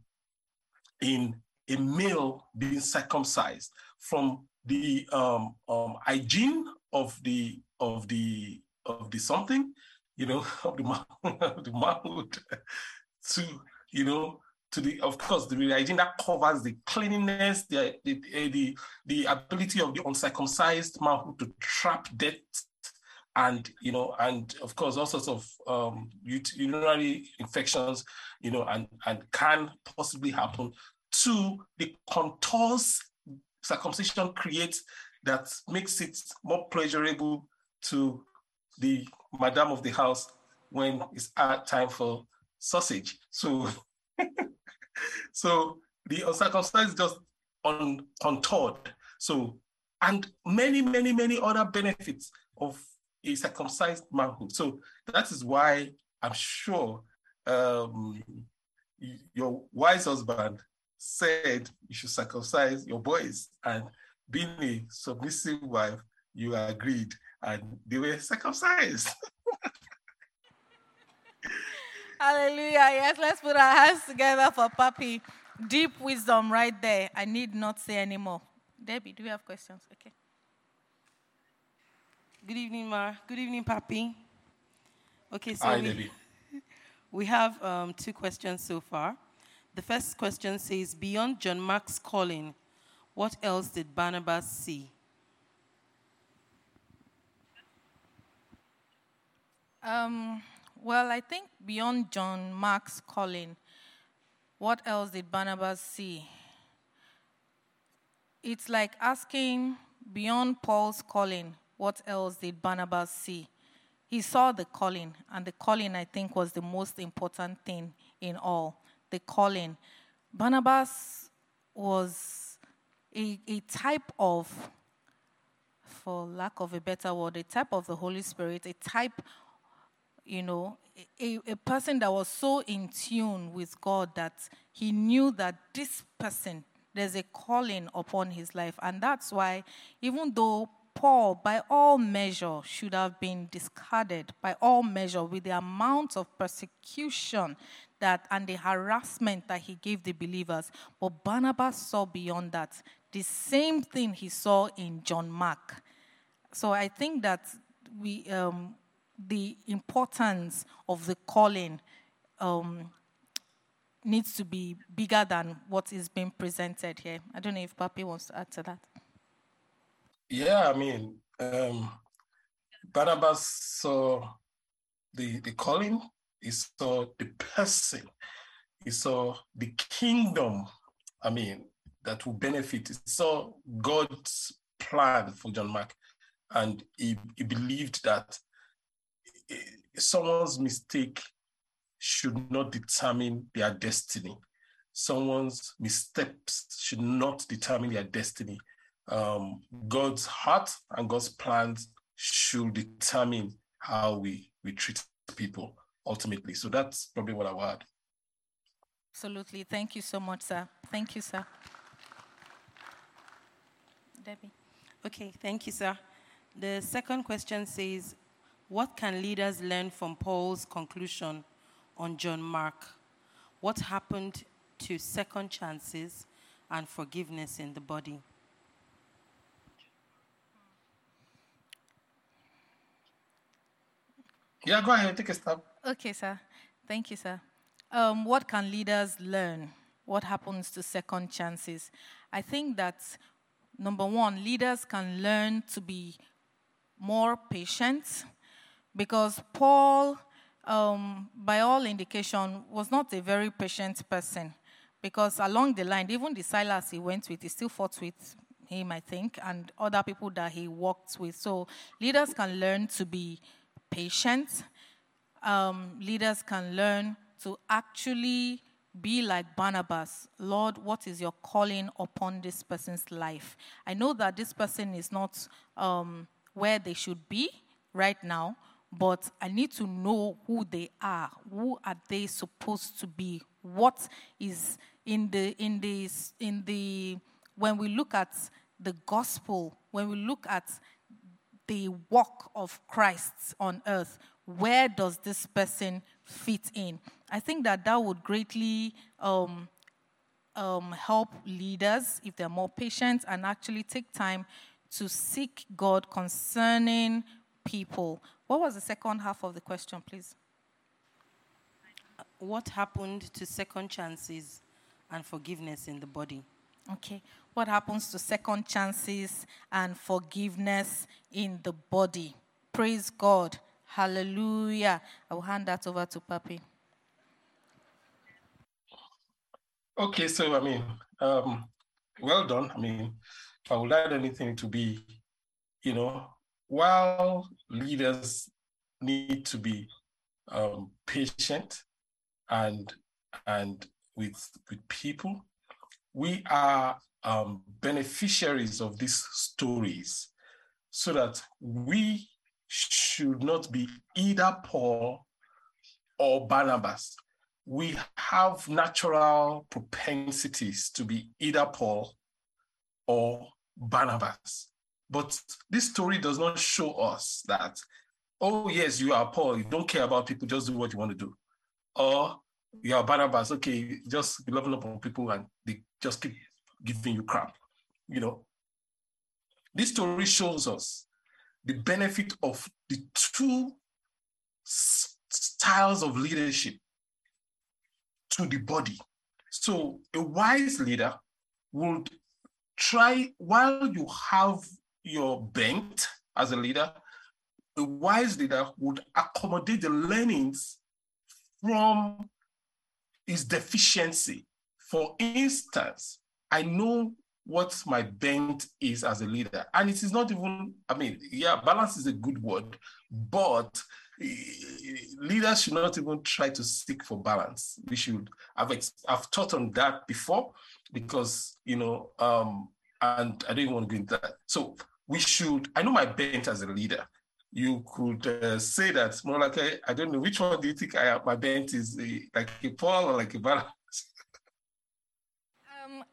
in a male being circumcised from the um, um, hygiene of the of the of the something, you know, of the of the manhood to you know to the of course the hygiene that covers the cleanliness, the the the, the ability of the uncircumcised manhood to trap death and you know, and of course, all sorts of um, urinary infections, you know, and and can possibly happen to the contours circumcision creates that makes it more pleasurable to the madam of the house when it's time for sausage. So, so the uncircumcised just on contoured. So, and many, many, many other benefits of a circumcised manhood. So that is why I'm sure um, your wise husband said you should circumcise your boys, and being a submissive wife, you agreed, and they were circumcised. Hallelujah. Yes, let's put our hands together for Papi. Deep wisdom right there. I need not say anymore. Debbie, do you have questions? Okay. Good evening, Ma. Good evening, Papi. Okay, so Hi, we, Debbie. we have um, two questions so far. The first question says Beyond John Mark's calling, what else did Barnabas see? Um, well, I think beyond John Mark's calling, what else did Barnabas see? It's like asking beyond Paul's calling, what else did Barnabas see? He saw the calling, and the calling, I think, was the most important thing in all the calling. Barnabas was a, a type of, for lack of a better word, a type of the Holy Spirit, a type, you know, a, a person that was so in tune with God that he knew that this person, there's a calling upon his life. And that's why, even though Paul, by all measure, should have been discarded, by all measure, with the amount of persecution that and the harassment that he gave the believers. But Barnabas saw beyond that. The same thing he saw in John Mark. So I think that we um, the importance of the calling um, needs to be bigger than what is being presented here. I don't know if Papi wants to add to that. Yeah, I mean, um, Barnabas saw the the calling he saw the person. He saw the kingdom, I mean, that will benefit. He saw God's plan for John Mark. And he, he believed that someone's mistake should not determine their destiny. Someone's missteps should not determine their destiny. Um, God's heart and God's plans should determine how we, we treat people ultimately. So that's probably what I would add. Absolutely. Thank you so much, sir. Thank you, sir. Debbie. Okay, thank you, sir. The second question says, What can leaders learn from Paul's conclusion on John Mark? What happened to second chances and forgiveness in the body? Yeah, go ahead, take a step. Okay, sir. Thank you, sir. Um, what can leaders learn? What happens to second chances? I think that number one, leaders can learn to be more patient because Paul, um, by all indication, was not a very patient person. Because along the line, even the Silas he went with, he still fought with him, I think, and other people that he worked with. So leaders can learn to be patient. Um, leaders can learn to actually be like Barnabas. Lord, what is your calling upon this person's life? I know that this person is not um, where they should be right now, but I need to know who they are. Who are they supposed to be? What is in the in the in the when we look at the gospel, when we look at the walk of Christ on earth, where does this person fit in? I think that that would greatly um, um, help leaders if they're more patient and actually take time to seek God concerning people. What was the second half of the question, please? What happened to second chances and forgiveness in the body? Okay. What happens to second chances and forgiveness in the body? Praise God. Hallelujah. I will hand that over to Papi. Okay, so I mean, um, well done. I mean, if I would add anything to be, you know, while leaders need to be um, patient and and with with people, we are um, beneficiaries of these stories, so that we should not be either Paul or Barnabas. We have natural propensities to be either Paul or Barnabas. But this story does not show us that, oh, yes, you are Paul, you don't care about people, just do what you want to do. Or you are Barnabas, okay, just be up on people and they just keep giving you crap. You know, this story shows us the benefit of the two styles of leadership to the body. So a wise leader would try, while you have your bent as a leader, a wise leader would accommodate the learnings from his deficiency. For instance, I know what my bent is as a leader. And it is not even, I mean, yeah, balance is a good word, but eh, leaders should not even try to seek for balance. We should, I've, I've taught on that before because, you know, um, and I don't want to go into that. So we should, I know my bent as a leader. You could uh, say that more like, I, I don't know, which one do you think I, my bent is, a, like a Paul or like a balance?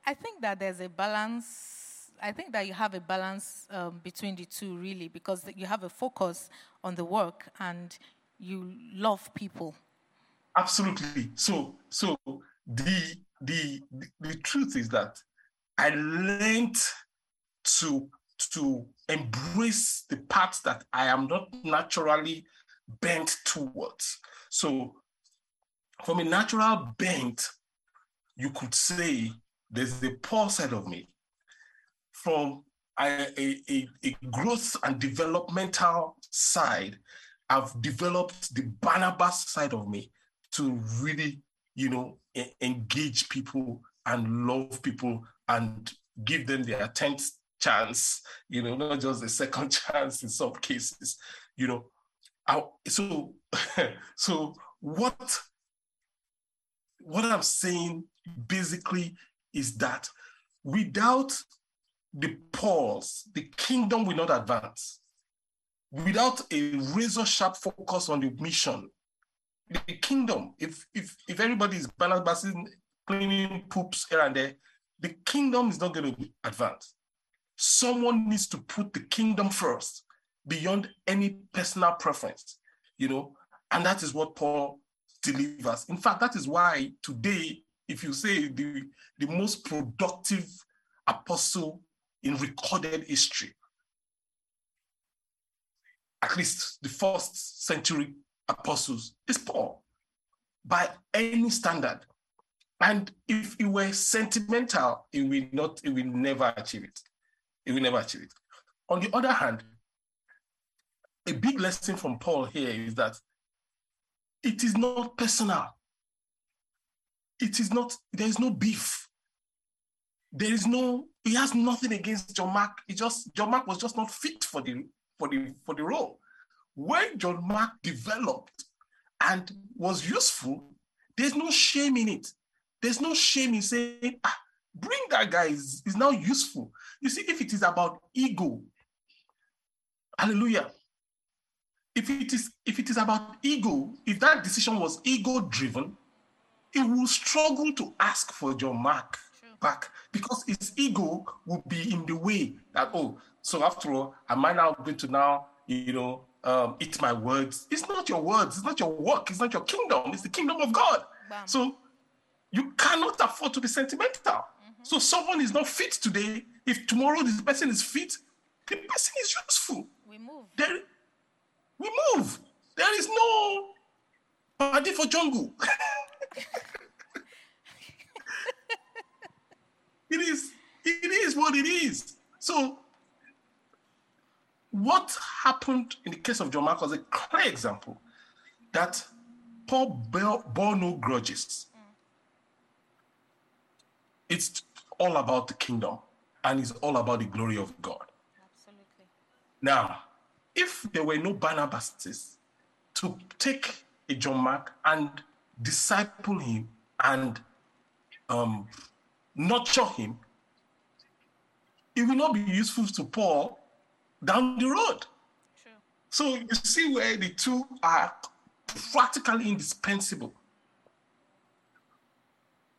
I think that there's a balance. I think that you have a balance um, between the two, really, because you have a focus on the work and you love people. Absolutely. So, so the the the truth is that I learned to to embrace the parts that I am not naturally bent towards. So, from a natural bent, you could say there's the Paul side of me. From a, a, a growth and developmental side, I've developed the Barnabas side of me to really, you know, engage people and love people and give them their 10th chance, you know, not just the second chance in some cases, you know. I, so, so what, what I'm saying basically is that without the Pauls, the kingdom will not advance. Without a razor sharp focus on the mission, the kingdom, if if if everybody is balancing, cleaning poops here and there, the kingdom is not going to advance. Someone needs to put the kingdom first beyond any personal preference, you know, and that is what Paul delivers. In fact, that is why today, if you say the, the most productive apostle in recorded history, at least the first century apostles, is Paul by any standard. And if he were sentimental, he will not, he will never achieve it. He will never achieve it. On the other hand, a big lesson from Paul here is that it is not personal. It is not, there is no beef. There is no, he has nothing against John Mark. He just, John Mark was just not fit for the for the for the role. When John Mark developed and was useful, there's no shame in it. There's no shame in saying, ah, bring that guy, is now useful. You see, if it is about ego, hallelujah. If it is if it is about ego, if that decision was ego driven, it will struggle to ask for John Mark back because his ego will be in the way that oh, so after all, am I now going to now you know um, eat my words? It's not your words, it's not your work, it's not your kingdom, it's the kingdom of God. So you cannot afford to be sentimental. Mm-hmm. So someone is not fit today. If tomorrow this person is fit, the person is useful. We move. There, we move. There is no party for jungle. it is. It is what it is. So, what happened in the case of John Mark was a clear example that Paul bore no grudges mm. it's all about the kingdom and it's all about the glory of God. Absolutely. Now, if there were no Barnabases to take a John Mark and disciple him and um, nurture him, it will not be useful to Paul down the road. True. So you see where the two are practically indispensable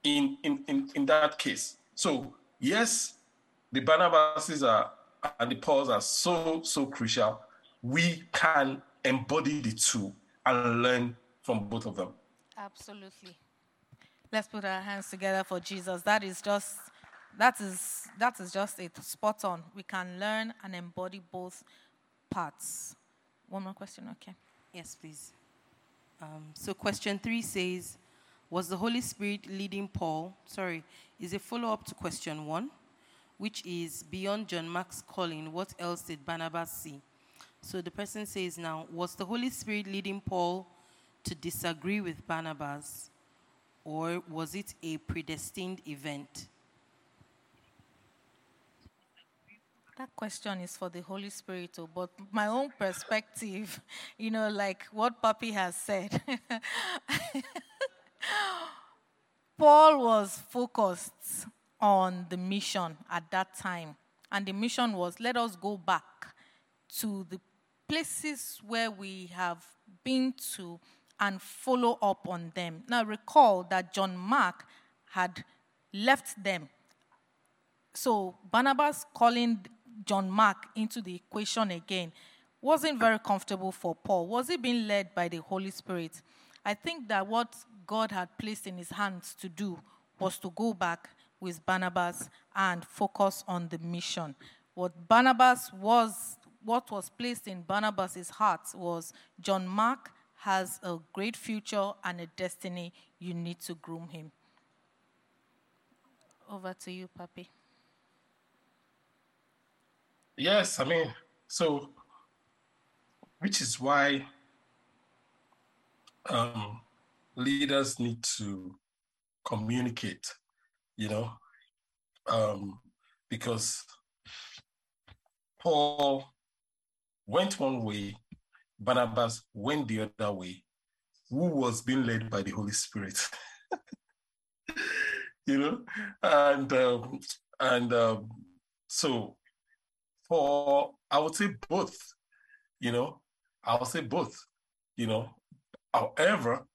in, in, in, in that case. So, yes, the Barnabases are and the Pauls are so, so crucial. We can embody the two and learn from both of them. Absolutely. Let's put our hands together for Jesus. That is just that is that is just it. Spot on. We can learn and embody both parts. One more question, okay? Yes, please. Um, so question three says, was the Holy Spirit leading Paul? Sorry, is a follow up to question one, which is beyond John Mark's calling, what else did Barnabas see? So the person says now, was the Holy Spirit leading Paul to disagree with Barnabas, or was it a predestined event? That question is for the Holy Spirit, too, but my own perspective, you know, like what Papi has said. Paul was focused on the mission at that time. And the mission was let us go back to the places where we have been to and follow up on them. Now, recall that John Mark had left them. So, Barnabas calling John Mark into the equation again wasn't very comfortable for Paul. Was he being led by the Holy Spirit? I think that what God had placed in his hands to do was to go back with Barnabas and focus on the mission. What Barnabas was, what was placed in Barnabas's heart was John Mark has a great future and a destiny. You need to groom him. Over to you, Papi. Yes, I mean, so, which is why um, leaders need to communicate, you know, um, because Paul went one way, Barnabas went the other way. Who was being led by the Holy Spirit? you know, and um, and um, So for I would say both, you know, I would say both, you know. However,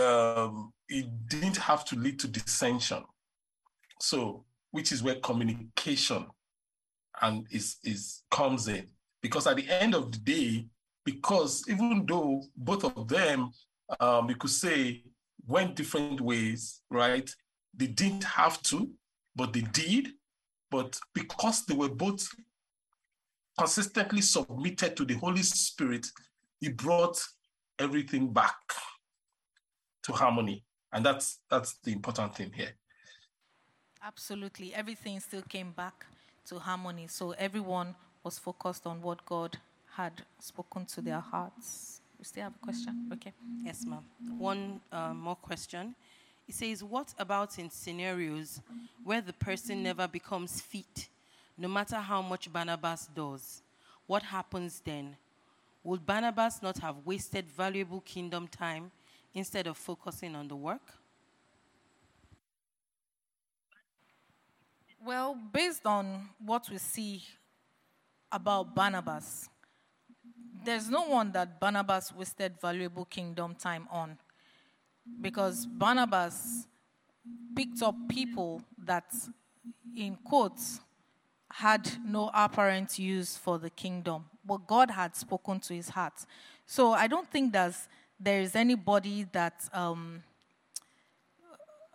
um, it didn't have to lead to dissension. So, which is where communication and is is comes in. Because at the end of the day, because even though both of them, um, you could say, went different ways, right? They didn't have to, but they did. But because they were both consistently submitted to the Holy Spirit, He brought everything back to harmony. And that's that's the important thing here. Absolutely. Everything still came back to harmony. So everyone was focused on what God had spoken to their hearts. We still have a question? Okay. Yes, ma'am. One uh, more question. It says, What about in scenarios where the person never becomes fit, no matter how much Barnabas does? What happens then? Would Barnabas not have wasted valuable kingdom time instead of focusing on the work? Well, based on what we see about Barnabas, there's no one that Barnabas wasted valuable kingdom time on because Barnabas picked up people that, in quotes, had no apparent use for the kingdom, but God had spoken to his heart. So I don't think there's there is anybody that um,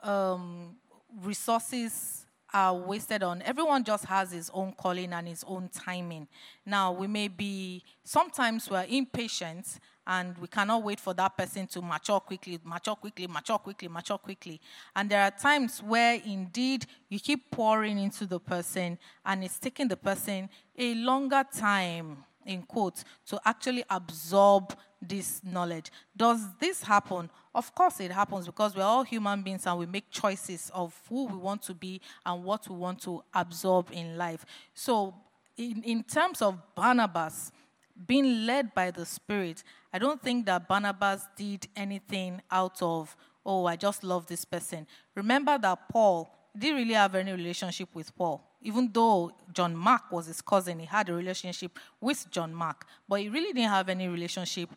um, resources are wasted on. Everyone just has his own calling and his own timing. Now, we may be, sometimes we're impatient and we cannot wait for that person to mature quickly, mature quickly, mature quickly, mature quickly. And there are times where indeed you keep pouring into the person and it's taking the person a longer time, in quotes, to actually absorb this knowledge. Does this happen? Of course, it happens because we're all human beings and we make choices of who we want to be and what we want to absorb in life. So, in, in terms of Barnabas being led by the Spirit, I don't think that Barnabas did anything out of, oh, I just love this person. Remember that Paul didn't really have any relationship with Paul. Even though John Mark was his cousin, he had a relationship with John Mark, but he really didn't have any relationship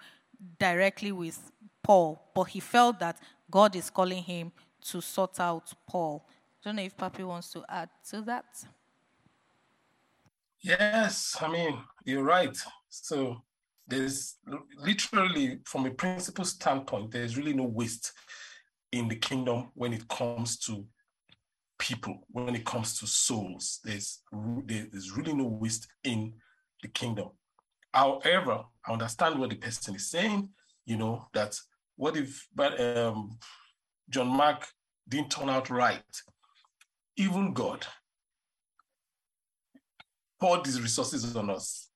directly with Paul, but he felt that God is calling him to sort out Paul. I don't know if Papi wants to add to that. Yes, I mean, you're right. So there's literally, from a principle standpoint, there's really no waste in the kingdom when it comes to people, when it comes to souls. There's, there's really no waste in the kingdom. However, I understand what the person is saying, you know, that what if but um, John Mark didn't turn out right? Even God poured these resources on us.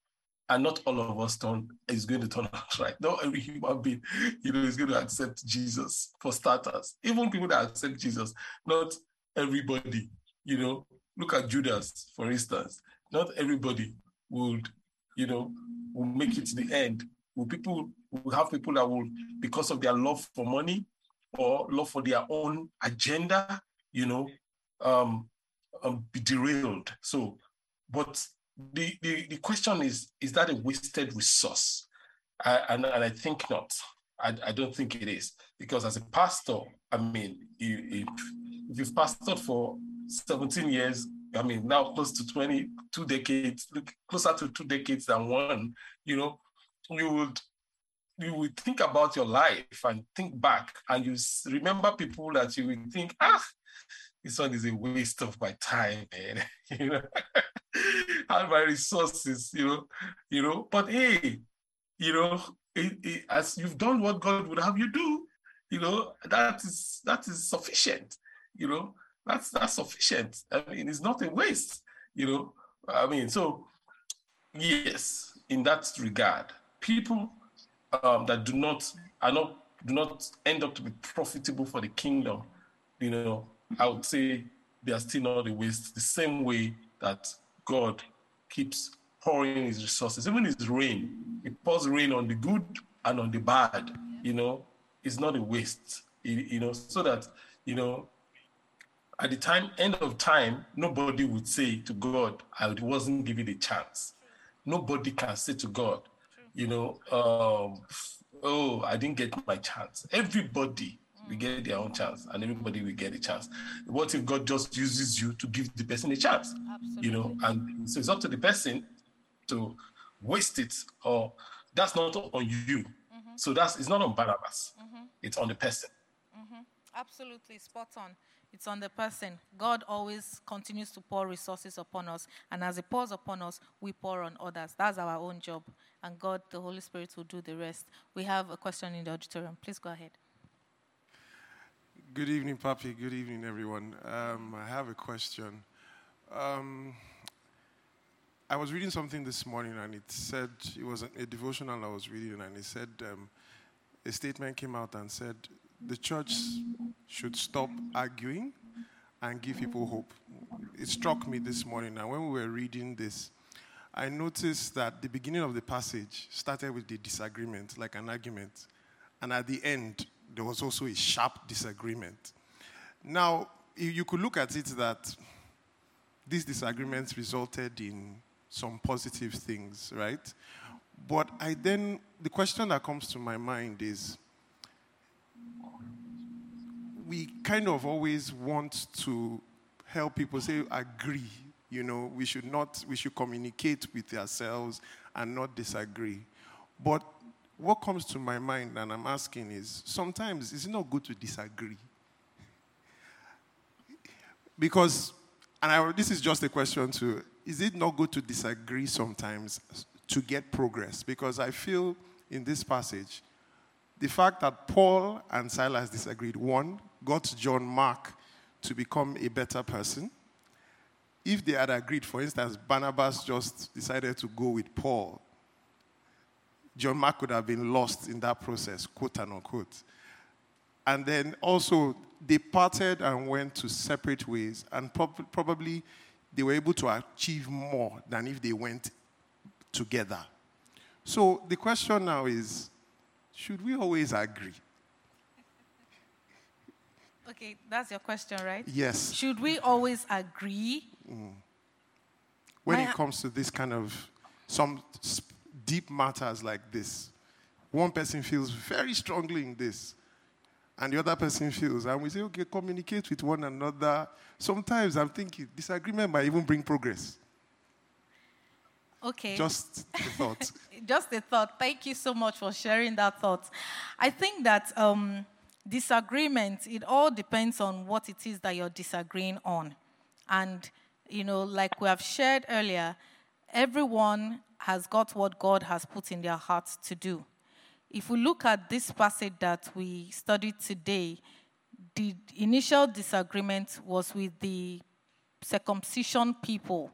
And not all of us turn is going to turn out right. Not every human being, you know, is going to accept Jesus for starters. Even people that accept Jesus, not everybody, you know. Look at Judas, for instance. Not everybody would, you know, will make it to the end. Will people will have people that will, because of their love for money or love for their own agenda, you know, um, um be derailed. So, but the, the the question is, is that a wasted resource? I, and, and I think not. I, I don't think it is because as a pastor, I mean, you, if, if you've pastored for 17 years, I mean, now close to 20, two decades, look closer to two decades than one, you know, you would you would think about your life and think back and you remember people that you would think, ah, this one is a waste of my time, man. you know, and my resources, you know, you know. But hey, you know, it, it, as you've done what God would have you do, you know, that is that is sufficient. You know, that's that's sufficient. I mean, it's not a waste, you know. I mean, so yes, in that regard, people um, that do not are not do not end up to be profitable for the kingdom, you know, I would say they are still not a waste. The same way that God keeps pouring His resources, even His rain, He pours rain on the good and on the bad. You know, it's not a waste. You know, so that you know at the time, end of time, nobody would say to God, I wasn't given a chance. Nobody can say to God, you know, um, oh, I didn't get my chance. Everybody will get their own chance and everybody will get a chance. What if God just uses you to give the person a chance? Absolutely. You know, and so it's up to the person to waste it or that's not on you. Mm-hmm. So that's it's not on Barnabas. Mm-hmm. It's on the person. Mm-hmm. Absolutely, spot on. It's on the person. God always continues to pour resources upon us, and as He pours upon us, we pour on others. That's our own job, and God, the Holy Spirit, will do the rest. We have a question in the auditorium. Please go ahead. Good evening, Papi. Good evening, everyone. Um, I have a question. Um, I was reading something this morning, and it said it was a, a devotional I was reading, and it said um, a statement came out and said the church should stop arguing and give people hope. It struck me this morning, and when we were reading this, I noticed that the beginning of the passage started with the disagreement, like an argument, and at the end, there was also a sharp disagreement. Now, you could look at it that these disagreements resulted in some positive things, right? But I then, the question that comes to my mind is we kind of always want to help people say, agree. You know, we should not, we should communicate with ourselves and not disagree. But what comes to my mind and I'm asking is sometimes it's not good to disagree? Because, and I, this is just a question to, is it not good to disagree sometimes to get progress? Because I feel in this passage, the fact that Paul and Silas disagreed, one, got John Mark to become a better person. If they had agreed, for instance, Barnabas just decided to go with Paul, John Mark could have been lost in that process, quote and unquote. And then also, they parted and went to separate ways, and prob- probably they were able to achieve more than if they went together. So the question now is should we always agree? Okay, that's your question, right? Yes. Should we always agree? When My- it comes to this kind of some deep matters like this, one person feels very strongly in this, and the other person feels, and we say, okay, communicate with one another. Sometimes I'm thinking disagreement might even bring progress. Okay. Just a thought. just a thought. Thank you so much for sharing that thought. I think that um, disagreement, it all depends on what it is that you're disagreeing on. And, you know, like we have shared earlier, everyone has got what God has put in their hearts to do. If we look at this passage that we studied today, the initial disagreement was with the circumcision people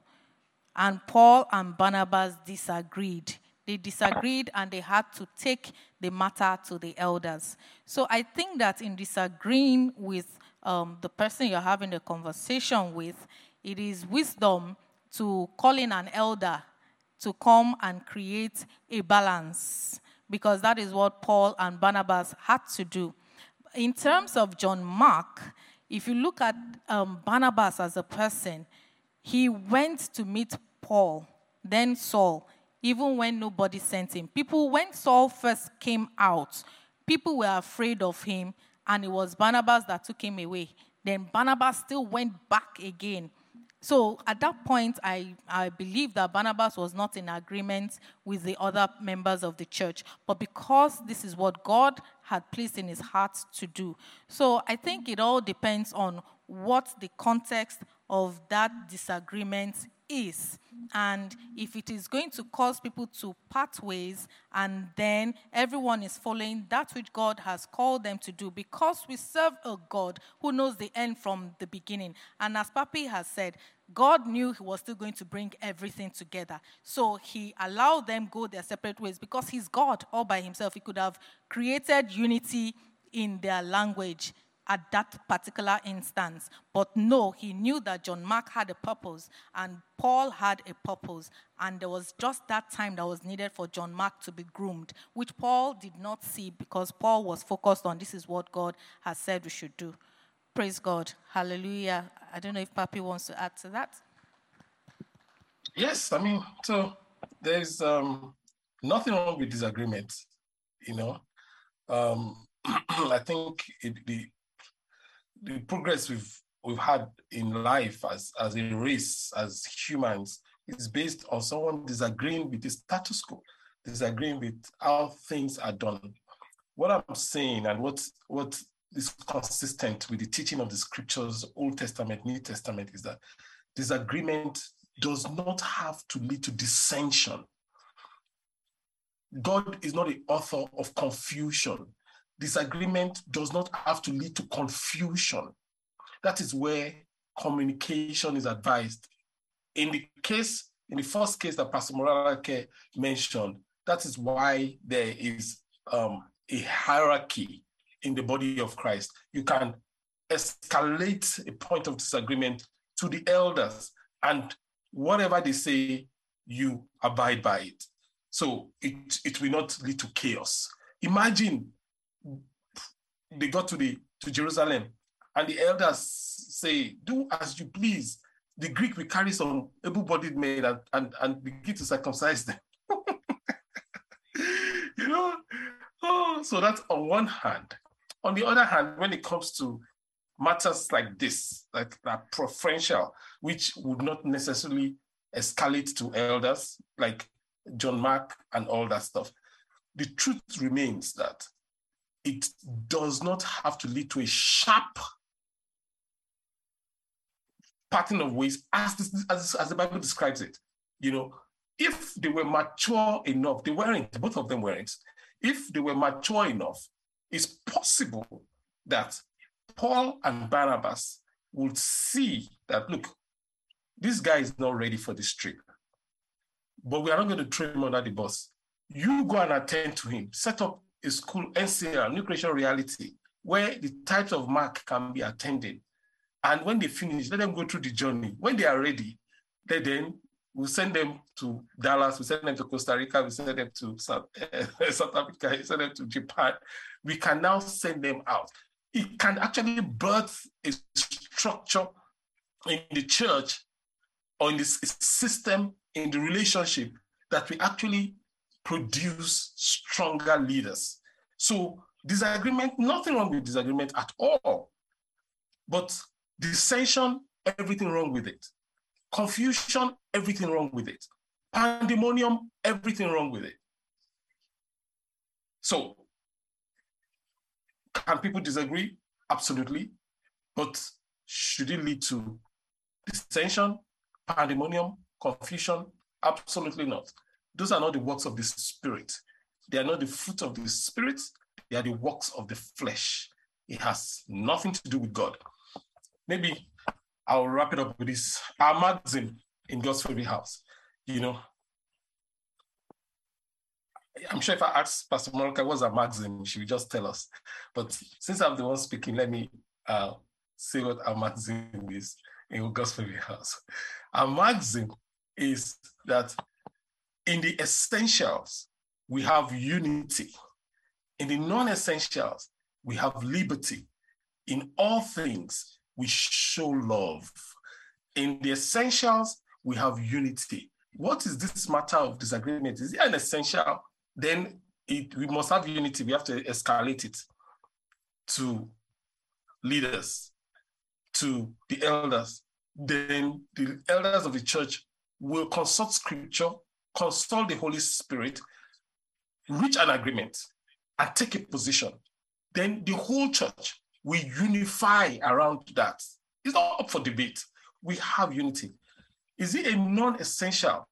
and Paul and Barnabas disagreed. They disagreed and they had to take the matter to the elders. So I think that in disagreeing with um, the person you're having a conversation with, it is wisdom to call in an elder to come and create a balance because that is what Paul and Barnabas had to do. In terms of John Mark, if you look at um, Barnabas as a person, he went to meet Paul, then Saul, even when nobody sent him. People, when Saul first came out, people were afraid of him, and it was Barnabas that took him away. Then Barnabas still went back again. So at that point, I, I believe that Barnabas was not in agreement with the other members of the church, but because this is what God had placed in his heart to do. So I think it all depends on what the context of that disagreement is. And if it is going to cause people to part ways and then everyone is following that which God has called them to do, because we serve a God who knows the end from the beginning. And as Papi has said, God knew he was still going to bring everything together. So he allowed them go their separate ways because he's God all by himself. He could have created unity in their language at that particular instance. But no, he knew that John Mark had a purpose and Paul had a purpose. And there was just that time that was needed for John Mark to be groomed, which Paul did not see because Paul was focused on this is what God has said we should do. Praise God. Hallelujah. I don't know if Papi wants to add to that. Yes, I mean, so there's um, nothing wrong with disagreement, you know. Um, I think it, the the progress we've we've had in life as as a race, as humans, is based on someone disagreeing with the status quo, disagreeing with how things are done. What I'm saying and what what is consistent with the teaching of the scriptures, Old Testament, New Testament, is that disagreement does not have to lead to dissension. God is not the author of confusion. Disagreement does not have to lead to confusion. That is where communication is advised. In the case, in the first case that Pastor Morolake mentioned, that is why there is um, a hierarchy in the body of Christ. You can escalate a point of disagreement to the elders, and whatever they say, you abide by it. So it, it will not lead to chaos. Imagine they got to the to Jerusalem and the elders say, Do as you please. The Greek will carry some able-bodied men and, and, and begin to circumcise them. you know? Oh, so that's on one hand. On the other hand, when it comes to matters like this, like that preferential, which would not necessarily escalate to elders, like John Mark and all that stuff, the truth remains that it does not have to lead to a sharp pattern of ways as, this, as, as the Bible describes it. You know, if they were mature enough, they weren't, both of them weren't. If they were mature enough, it's possible that Paul and Barnabas would see that, look, this guy is not ready for this trip, but we are not going to throw him under the bus. You go and attend to him, set up a school, NCR, New Creation Reality, where the types of mark can be attended and when they finish, let them go through the journey. When they are ready, they then we'll send them to Dallas, we send them to Costa Rica, we send them to South, uh, South Africa, we send them to Japan. We can now send them out. It can actually birth a structure in the church or in this system, in the relationship that we actually produce stronger leaders. So disagreement, nothing wrong with disagreement at all. But Dissension, everything wrong with it. Confusion, everything wrong with it. Pandemonium, everything wrong with it. So, can people disagree? Absolutely. But should it lead to dissension, pandemonium, confusion? Absolutely not. Those are not the works of the Spirit. They are not the fruit of the Spirit. They are the works of the flesh. It has nothing to do with God maybe I'll wrap it up with this. Our magazine in God's Favorite House, you know. I'm sure if I ask Pastor Monica what's a magazine, she would just tell us. But since I'm the one speaking, let me uh, say what our magazine is in God's Favorite House. Our magazine is that in the essentials, we have unity. In the non essentials, we have liberty. In all things, we show love. In the essentials, we have unity. What is this matter of disagreement? Is it an essential? Then it, we must have unity. We have to escalate it to leaders, to the elders. Then the elders of the church will consult scripture, consult the Holy Spirit, reach an agreement, and take a position. Then the whole church will unify around that. It's not up for debate. We have unity. Is it a non-essential?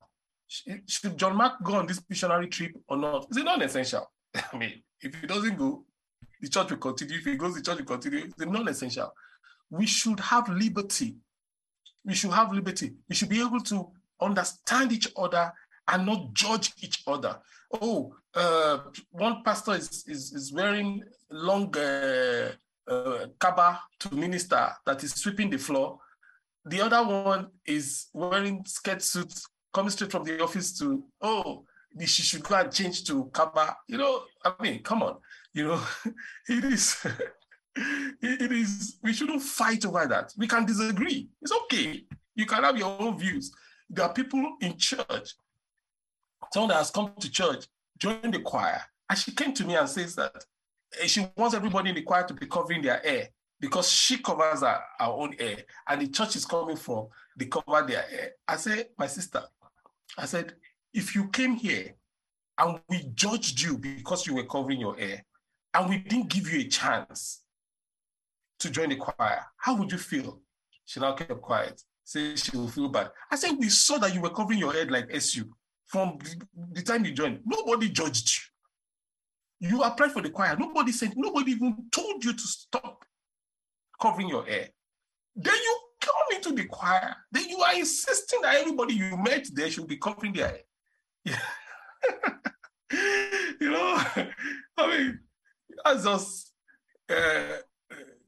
Should John Mark go on this missionary trip or not? Is it non-essential? I mean, if he doesn't go, the church will continue. If he goes, the church will continue. It's non-essential. We should have liberty. We should have liberty. We should be able to understand each other and not judge each other. Oh, uh, one pastor is, is, is wearing long uh, uh, kaba to minister that is sweeping the floor. The other one is wearing skirt suits, coming straight from the office to, oh, she should go and change to kaba. You know, I mean, come on. You know, it is it is, we shouldn't fight over that. We can disagree. It's okay. You can have your own views. There are people in church, someone that has come to church, joined the choir, and she came to me and says that eh, she wants everybody in the choir to be covering their hair because she covers her, her own hair and the church is coming from, they cover their hair. I said, my sister, I said, if you came here and we judged you because you were covering your hair and we didn't give you a chance to join the choir, how would you feel? She now kept quiet. Say she will feel bad. I said, we saw that you were covering your head like SU from the time you joined. Nobody judged you. You applied for the choir. Nobody said, nobody even told you to stop covering your hair. Then you come into the choir. Then you are insisting that everybody you met there should be covering their hair. Yeah. you know, I mean, that's just uh,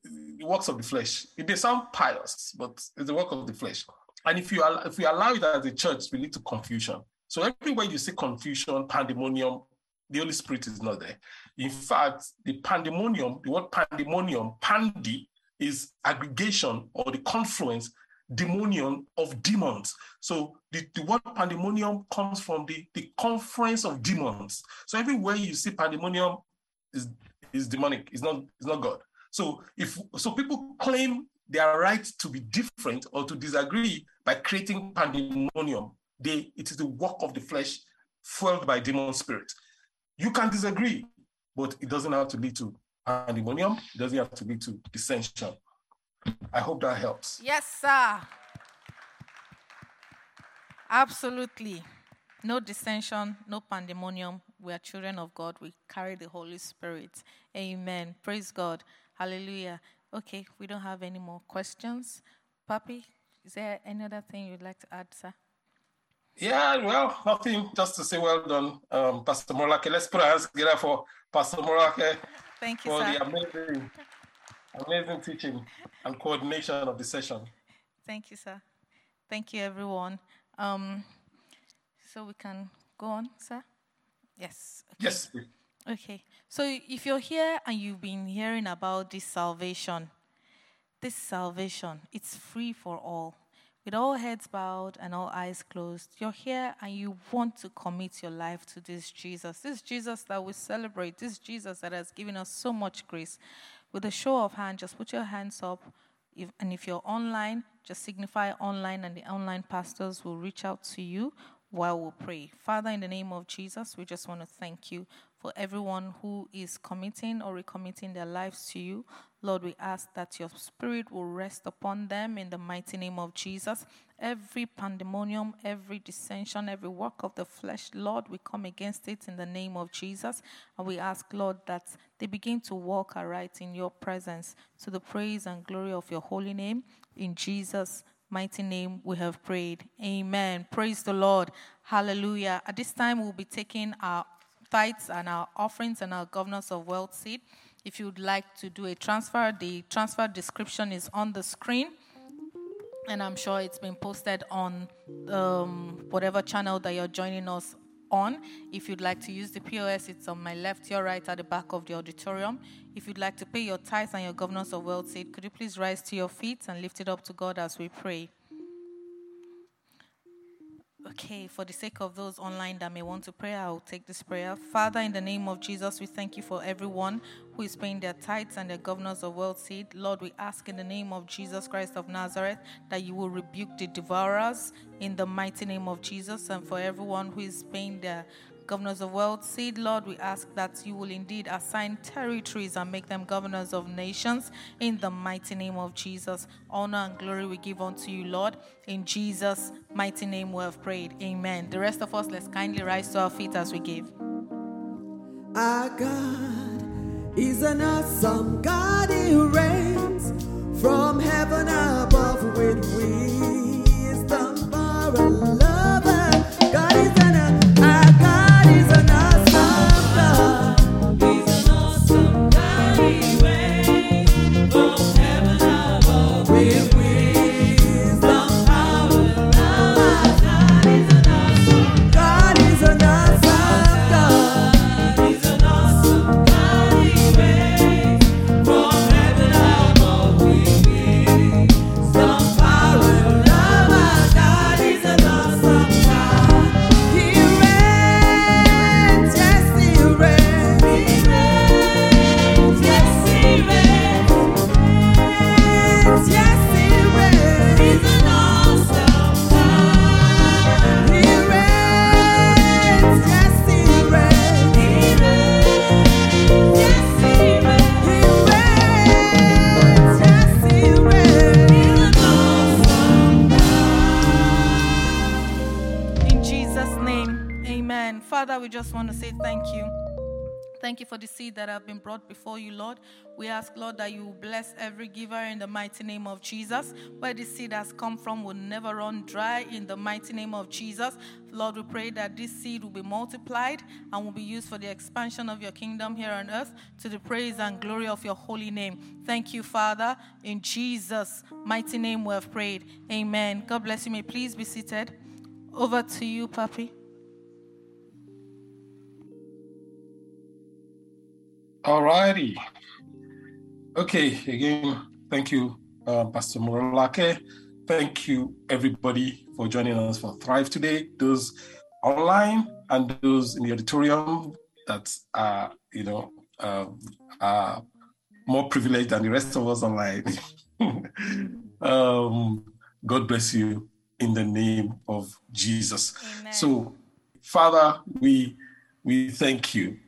the works of the flesh. It may sound pious, but it's the work of the flesh. And if you if you allow it as a church, we lead to confusion. So everywhere you see confusion, pandemonium, the Holy Spirit is not there. In fact, the pandemonium, the word pandemonium, pandi, is aggregation or the confluence, demonium of demons. So the, the word pandemonium comes from the, the conference of demons. So everywhere you see pandemonium is, is demonic, it's not, it's not God. So if so people claim their right to be different or to disagree by creating pandemonium. They it is the work of the flesh fueled by demon spirit. You can disagree, but it doesn't have to lead to pandemonium. It doesn't have to lead to dissension. I hope that helps. Yes, sir. Absolutely. No dissension, no pandemonium. We are children of God. We carry the Holy Spirit. Amen. Praise God. Hallelujah. Okay, we don't have any more questions. Papi, is there any other thing you'd like to add, sir? Yeah, well, nothing. Just to say well done, um, Pastor Morake. Let's put our hands together for Pastor Morake. Thank you, for sir. the amazing, amazing teaching and coordination of the session. Thank you, sir. Thank you, everyone. Um, so we can go on, sir? Yes. Okay. Yes. Please. Okay. So if you're here and you've been hearing about this salvation, this salvation, it's free for all. With all heads bowed and all eyes closed, you're here and you want to commit your life to this Jesus. This Jesus that we celebrate, this Jesus that has given us so much grace. With a show of hand, just put your hands up. If, and if you're online, just signify online, and the online pastors will reach out to you while we pray. Father, in the name of Jesus, we just want to thank you for everyone who is committing or recommitting their lives to you. Lord, we ask that your spirit will rest upon them in the mighty name of Jesus. Every pandemonium, every dissension, every work of the flesh, Lord, we come against it in the name of Jesus. And we ask, Lord, that they begin to walk aright in your presence to the praise and glory of your holy name. In Jesus' mighty name we have prayed. Amen. Praise the Lord. Hallelujah. At this time, we'll be taking our tithes and our offerings and our governors of wealth seed. If you'd like to do a transfer, the transfer description is on the screen. And I'm sure it's been posted on um, whatever channel that you're joining us on. If you'd like to use the POS, it's on my left, your right, at the back of the auditorium. If you'd like to pay your tithes and your governors of wealth seed, could you please rise to your feet and lift it up to God as we pray? Okay, for the sake of those online that may want to pray, I will take this prayer. Father, in the name of Jesus, we thank you for everyone who is paying their tithes and their governors of wealth seed. Lord, we ask in the name of Jesus Christ of Nazareth that you will rebuke the devourers in the mighty name of Jesus. And for everyone who is paying their governors of wealth seed, Lord, we ask that you will indeed assign territories and make them governors of nations in the mighty name of Jesus. Honor and glory we give unto you, Lord. In Jesus' mighty name we have prayed. Amen. The rest of us, let's kindly rise to our feet as we give. Our God is an awesome God, He reigns from heaven above with wisdom, Father, we just want to say thank you. Thank you for the seed that have been brought before you, Lord. We ask, Lord, that you bless every giver in the mighty name of Jesus. Where the seed has come from will never run dry in the mighty name of Jesus. Lord, we pray that this seed will be multiplied and will be used for the expansion of your kingdom here on earth to the praise and glory of your holy name. Thank you, Father. In Jesus' mighty name we have prayed. Amen. God bless you. May please be seated. Over to you, Papi. All righty. Okay, again, thank you, uh, Pastor Morolake. Thank you, everybody, for joining us for Thrive today. Those online and those in the auditorium that are, you know, uh, are more privileged than the rest of us online. um, God bless you in the name of Jesus. Amen. So, Father, we we thank you Thank you, Lord.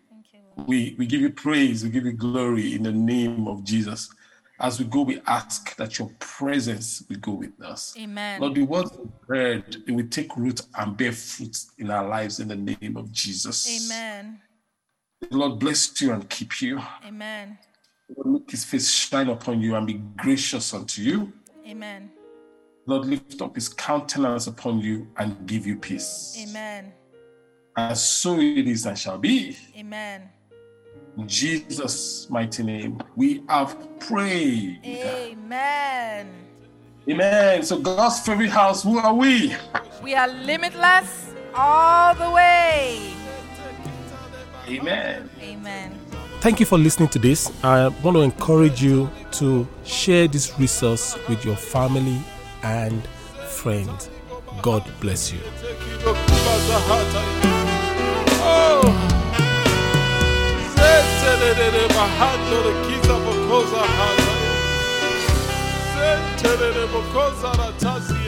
We, we give you praise, we give you glory in the name of Jesus. As we go, we ask that your presence will go with us. Amen. Lord, the words of heard, it will take root and bear fruit in our lives in the name of Jesus. Amen. Lord bless you and keep you. Amen. Lord, make his face shine upon you and be gracious unto you. Amen. Lord, lift up his countenance upon you and give you peace. Amen. And so it is and shall be. Amen. In Jesus' mighty name, we have prayed. Amen. Amen. So God's favorite house, who are we? We are limitless all the way. Amen. Amen. Thank you for listening to this. I want to encourage you to share this resource with your family and friends. God bless you. Senterere bahandore kiza bokoza hata. Senterere bokoza ratasi.